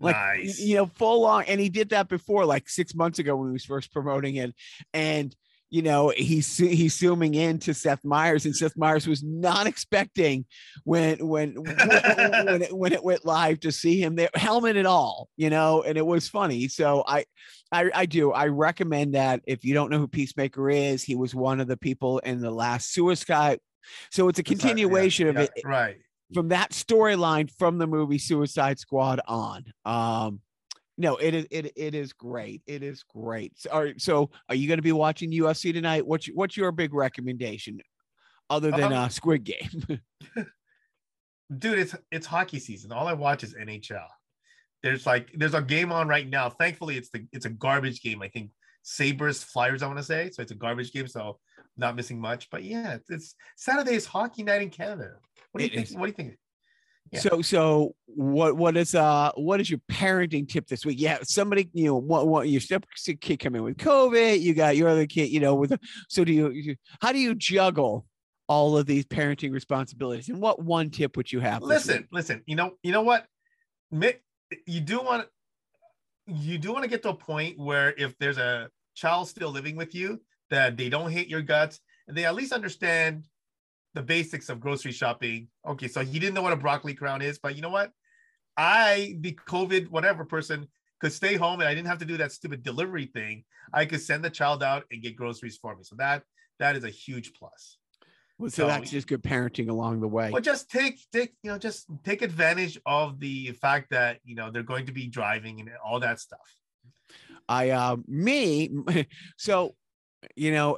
Like nice. you know, full on, and he did that before, like six months ago when he was first promoting it, and you know he's he's zooming in to Seth Meyers, and Seth Meyers was not expecting when when when, when, it, when it went live to see him there, helmet and all, you know, and it was funny. So I, I I do I recommend that if you don't know who Peacemaker is, he was one of the people in the last Suicide. So it's a like- yeah, continuation of it right? from that storyline from the movie Suicide Squad on. Um, no, it is it it is great. It is great. So, all right, so are you going to be watching UFC tonight? What's your- what's your big recommendation, other than Um, uh, Squid Game? dude it's it's hockey season all i watch is nhl there's like there's a game on right now thankfully it's the it's a garbage game i think sabres flyers i want to say so it's a garbage game so not missing much but yeah it's, it's saturday is hockey night in canada what do you It think is. what do you think Yeah. So so what what is uh what is your parenting tip this week? Yeah, somebody you know what what your step kid come in with COVID, you got your other kid, you know, with so do you, you how do you juggle all of these parenting responsibilities? And what one tip would you have? listen listen you know you know what you do want you do want to get to a point where if there's a child still living with you that they don't hate your guts and they at least understand the basics of grocery shopping. Okay so he didn't know what a broccoli crown is but you know what? I the covid whatever person could stay home and i didn't have to do that stupid delivery thing. I could send the child out and get groceries for me. So that that is a huge plus. Well, so so- that's just good parenting along the way. well, just take take you know just take advantage of the fact that you know they're going to be driving and all that stuff. I uh me so you know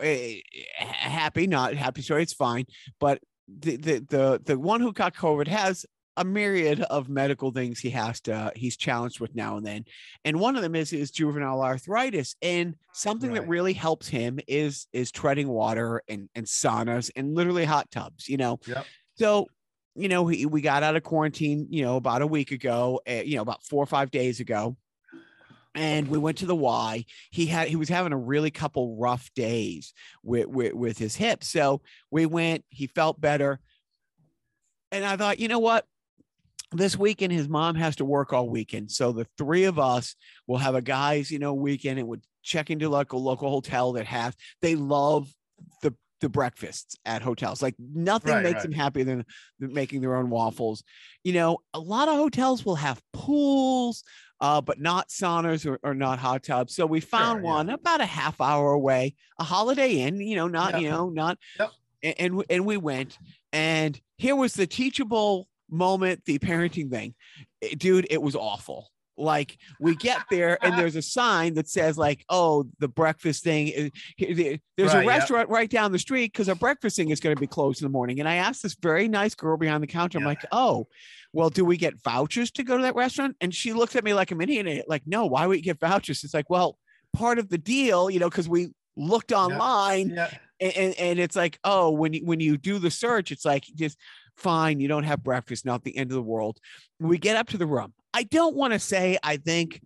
happy not happy story it's fine but the the the the one who got covid has a myriad of medical things he has to he's challenged with now and then and one of them is is juvenile arthritis and something that really helps him is is treading water and and saunas and literally hot tubs you know Yep. so you know, he, we got out of quarantine, you know, about a week ago, uh, you know, about four or five days ago. And we went to the Y. He had he was having a really couple rough days with, with with his hip. So we went, he felt better. And I thought, you know what? This weekend, his mom has to work all weekend. So the three of us will have a guys, you know, weekend and would check into like a local hotel that has they love the the breakfasts at hotels. Like nothing Right, makes right. them happier than, than making their own waffles. You know, a lot of hotels will have pools, uh, but not saunas or, or not hot tubs. So we found Sure, yeah. one about a half hour away, a Holiday Inn. You know, not Yeah. you know, not. Yep. And, and we went, and here was the teachable moment, the parenting thing, dude. It was awful. Like we get there and there's a sign that says like, oh, the breakfast thing. is- here- the- There's Right, a restaurant right down the street because our breakfast thing is going to be closed in the morning. And I asked this very nice girl behind the counter, I'm Yeah. like, oh, well, do we get vouchers to go to that restaurant? And she looks at me like I'm idiot. Eh, like, no, why would you get vouchers? It's like, well, part of the deal, you know, because we looked online Yeah. and, and it's like, oh, when you when you do the search, it's like just fine, you don't have breakfast, not the end of the world. We get up to the room. I don't want to say I think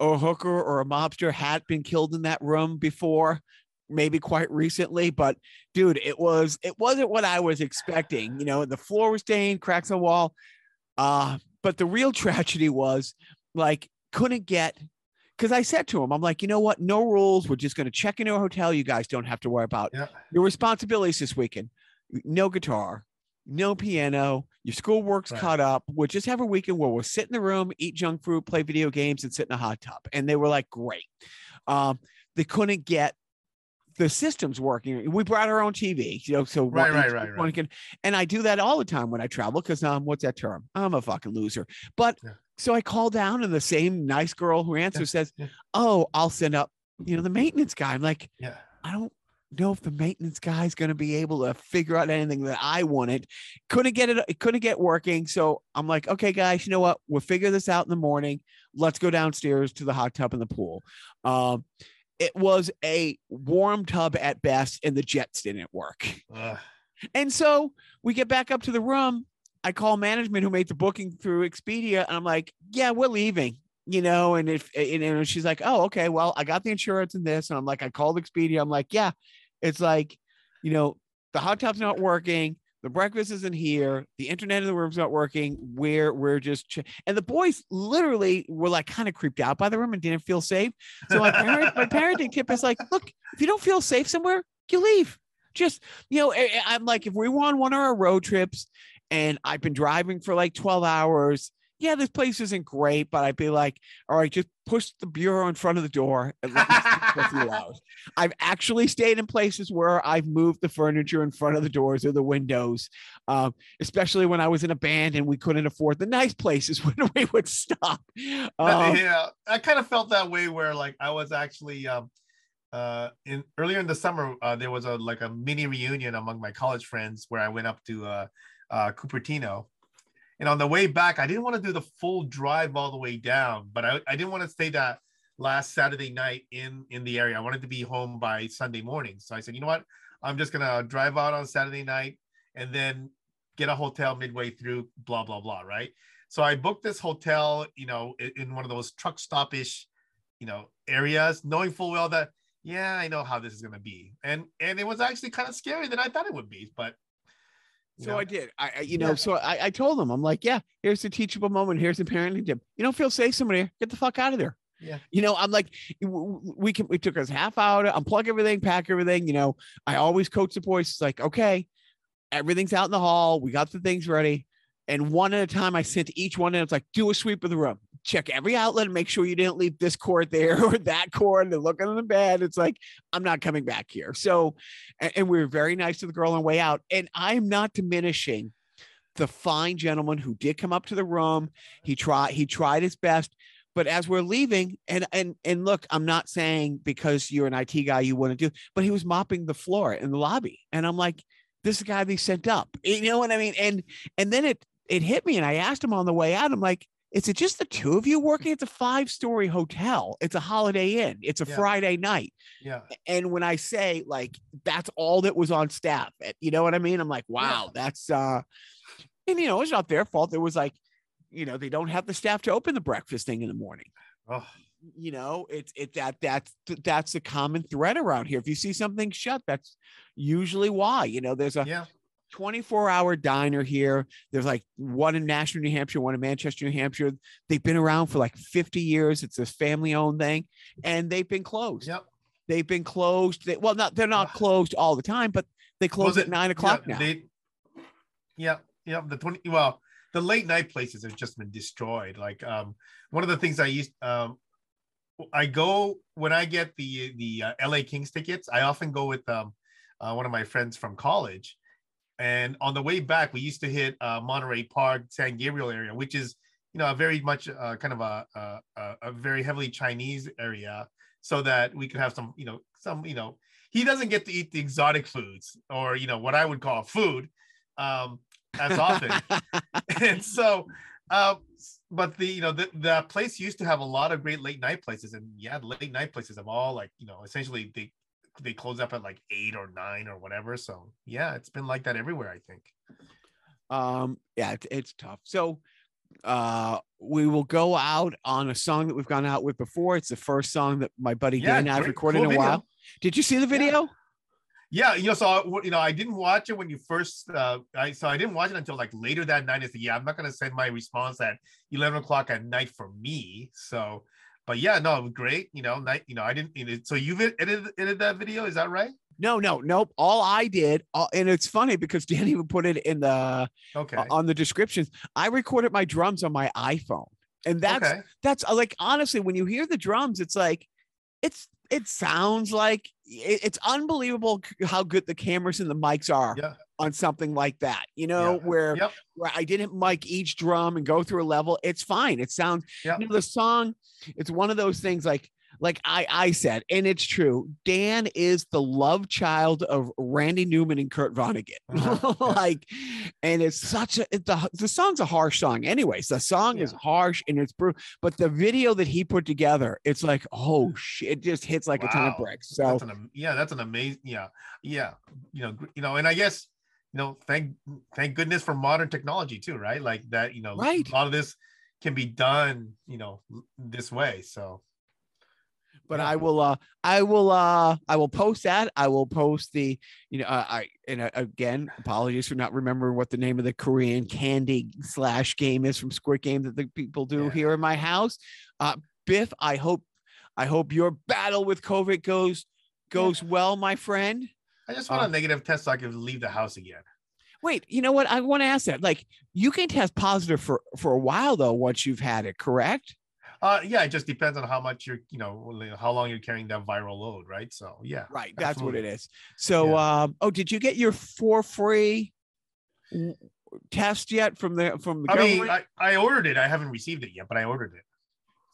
a hooker or a mobster had been killed in that room before, maybe quite recently, but dude, it was it wasn't what I was expecting. You know, the floor was stained, cracks on the wall. Uh, but the real tragedy was like couldn't get because I said to him, I'm like, you know what? No rules. We're just going to check into a hotel. You guys don't have to worry about Yeah. your responsibilities this weekend. No guitar, no piano. Your schoolwork's Right. caught up. We'll just have a weekend where we'll sit in the room, eat junk food, play video games, and sit in a hot tub. And they were like, great. Um, they couldn't get the systems working. We brought our own TV, you know, so Right, one- right, right, one right. can- and I do that all the time when I travel because um, what's that term? I'm a fucking loser. But Yeah. so I call down, and the same nice girl who answers says, yeah. "Oh, I'll send up, you know, the maintenance guy." I'm like, Yeah. I don't know if the maintenance guy is going to be able to figure out anything that I wanted. Couldn't get it. It couldn't get working. So I'm like, okay, guys, you know what? We'll figure this out in the morning. Let's go downstairs to the hot tub in the pool. Um, it was a warm tub at best, and the jets didn't work. Ugh. And so we get back up to the room. I call management who made the booking through Expedia, and I'm like, "Yeah, we're leaving." You know, and if and, and she's like, "Oh, okay, well, I got the insurance and this," and I'm like, I called Expedia. I'm like, "Yeah, it's like, you know, the hot tub's not working, the breakfast isn't here, the internet in the room's not working. We're we're just," ch-. and the boys literally were like kind of creeped out by the room and didn't feel safe. So my parent, my parenting tip is like, look, if you don't feel safe somewhere, you leave. Just you know, I'm like, if we were on one of our road trips and I've been driving for like 12 hours, yeah, this place isn't great, but I'd be like, all right, just push the bureau in front of the door and let me sleep for a few hours. I've actually stayed in places where I've moved the furniture in front of the doors or the windows, um, especially when I was in a band and we couldn't afford the nice places when we would stop. Um, yeah, I kind of felt that way where like I was actually um uh in earlier in the summer uh there was a like a mini reunion among my college friends where I went up to uh uh Cupertino. And on the way back, I didn't want to do the full drive all the way down, but I, I didn't want to stay that last Saturday night in in the area. I wanted to be home by Sunday morning. So I said, you know what? I'm just gonna drive out on Saturday night and then get a hotel midway through, blah, blah, blah, right? So I booked this hotel, you know, in, in one of those truck stop-ish, you know, areas, knowing full well that, yeah, I know how this is gonna be. And and it was actually kind of scary than I thought it would be, but So I did. I, I you know, Yeah. so I, I told them, I'm like, yeah, here's the teachable moment. Here's the parenting tip. You don't feel safe somewhere, get the fuck out of there. Yeah. You know, I'm like, we can. We took us half hour to unplug everything, pack everything. You know, I always coach the boys. It's like, okay, everything's out in the hall. We got the things ready, and one at a time, I sent each one, and it's like, do a sweep of the room. Check every outlet and make sure you didn't leave this cord there or that cord. And look in the bed. It's like, I'm not coming back here. So, and, we were very nice to the girl on the way out. And I'm not diminishing the fine gentleman who did come up to the room. He tried, he tried his best. But as we're leaving, and and and look, I'm not saying because you're an IT guy you to do, but he was mopping the floor in the lobby, and I'm like, this guy they sent up. You know what I mean? And and then it it hit me, and I asked him on the way out. I'm like, is it just the two of you working? It's a five story hotel. It's a Holiday Inn. It's a Yeah. Friday night. yeah. And when I say like that's all that was on staff, eh, you know what I mean? I'm like, wow, that's uh And you know, it's not their fault. It was like, you know, they don't have the staff to open the breakfast thing in the morning. Oh, You know, it's it that that's that's a common thread around here. If you see something shut, that's usually why. You know, there's a yeah. 24 hour diner here. There's like one in Nashua, New Hampshire, one in Manchester, New Hampshire. They've been around for like 50 years. It's a family owned thing and they've been closed. Yep. They've been closed. They, well, not they're not closed all the time, but they close Was at nine o'clock yeah, now. They, yeah, yeah. The twenty. Well, the late night places have just been destroyed. Like um, one of the things I used um, I go when I get the the uh, LA Kings tickets. I often go with um, uh, one of my friends from college, and on the way back, we used to hit uh, Monterey Park, San Gabriel area, which is you know a very much uh, kind of a, a a very heavily Chinese area, so that we could have some you know some you know he doesn't get to eat the exotic foods or you know what I would call food um, as often, and so. Uh, but the you know the, the place used to have a lot of great late night places, and yeah, the late night places have all like you know essentially they they close up at like eight or nine or whatever. So yeah, it's been like that everywhere. I think. um, yeah, it's, it's tough. So uh we will go out on a song that we've gone out with before. It's the first song that my buddy Yeah, Dan has great- recorded cool in a video. while. Did you see the video? Yeah, you know, so I- you know, I didn't watch it when you first. Uh, I so I didn't watch it until like later that night. I said, yeah, I'm not gonna send my response at 11 o'clock at night for me. So, but yeah, no, great. You know, night. You know, I didn't. So you've edited, edited that video, is that right? No, no, nope. All I did, uh, and it's funny because Danny even put it in the Okay. uh, on the descriptions. I recorded my drums on my iPhone, and that's okay. that's uh, like honestly, when you hear the drums, it's like it's it sounds like it- it's unbelievable how good the cameras and the mics are Yeah. On something like that. You know, Yeah. where Yep. where I didn't mic each drum and go through a level. It's fine. It sounds Yep. you know, the song. It's one of those things like like I I said, and it's true. Dan is the love child of Randy Newman and Kurt Vonnegut. Uh-huh, like, and it's such a it, the the song's a harsh song. Anyways, the song is harsh and it's brutal. But the video that he put together, it's like oh shit, it just hits like a ton of bricks. So That's an, yeah, that's an amazing. Yeah, yeah. You know, you know, and I guess you know, thank thank goodness for modern technology too, right? Like that, you know, Right. a lot of this can be done, you know, this way. So, but Yeah. I will uh I will uh I will post that. I will post the you know uh, I and uh, again apologies for not remembering what the name of the Korean candy slash game is from Squid Game that the people do Yeah. here in my house. Uh Biff, I hope I hope your battle with COVID goes goes well, my friend. I just want Uh, a negative test so I can leave the house again. Wait, you know what? I want to ask that. Like you can test positive for for a while though once you've had it, correct? Uh, yeah, it just depends on how much you're, you know, how long you're carrying that viral load, right? So, yeah, Right, that's what it is. Absolutely. So, um, oh, did you get your for free test yet from the from the I government? mean, I, I ordered it. I haven't received it yet, but I ordered it.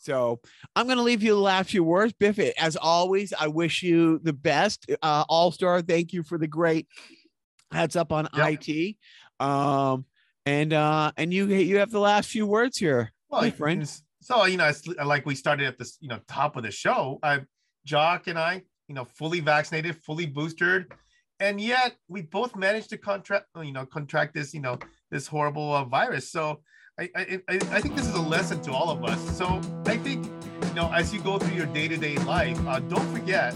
So, I'm going to leave you the last few words, Biff. As always, I wish you the best. Uh, All star, thank you for the great heads up on Yep. IT. Um, and uh, and you you have the last few words here. Well, My y- friend. So you know, it's like we started at this, you know, top of the show. I, Jock and I, you know, fully vaccinated, fully boosted, and yet we both managed to contract, you know, contract this, you know, this horrible uh, virus. So I, I, I think this is a lesson to all of us. So I think, you know, as you go through your day to day life, uh, don't forget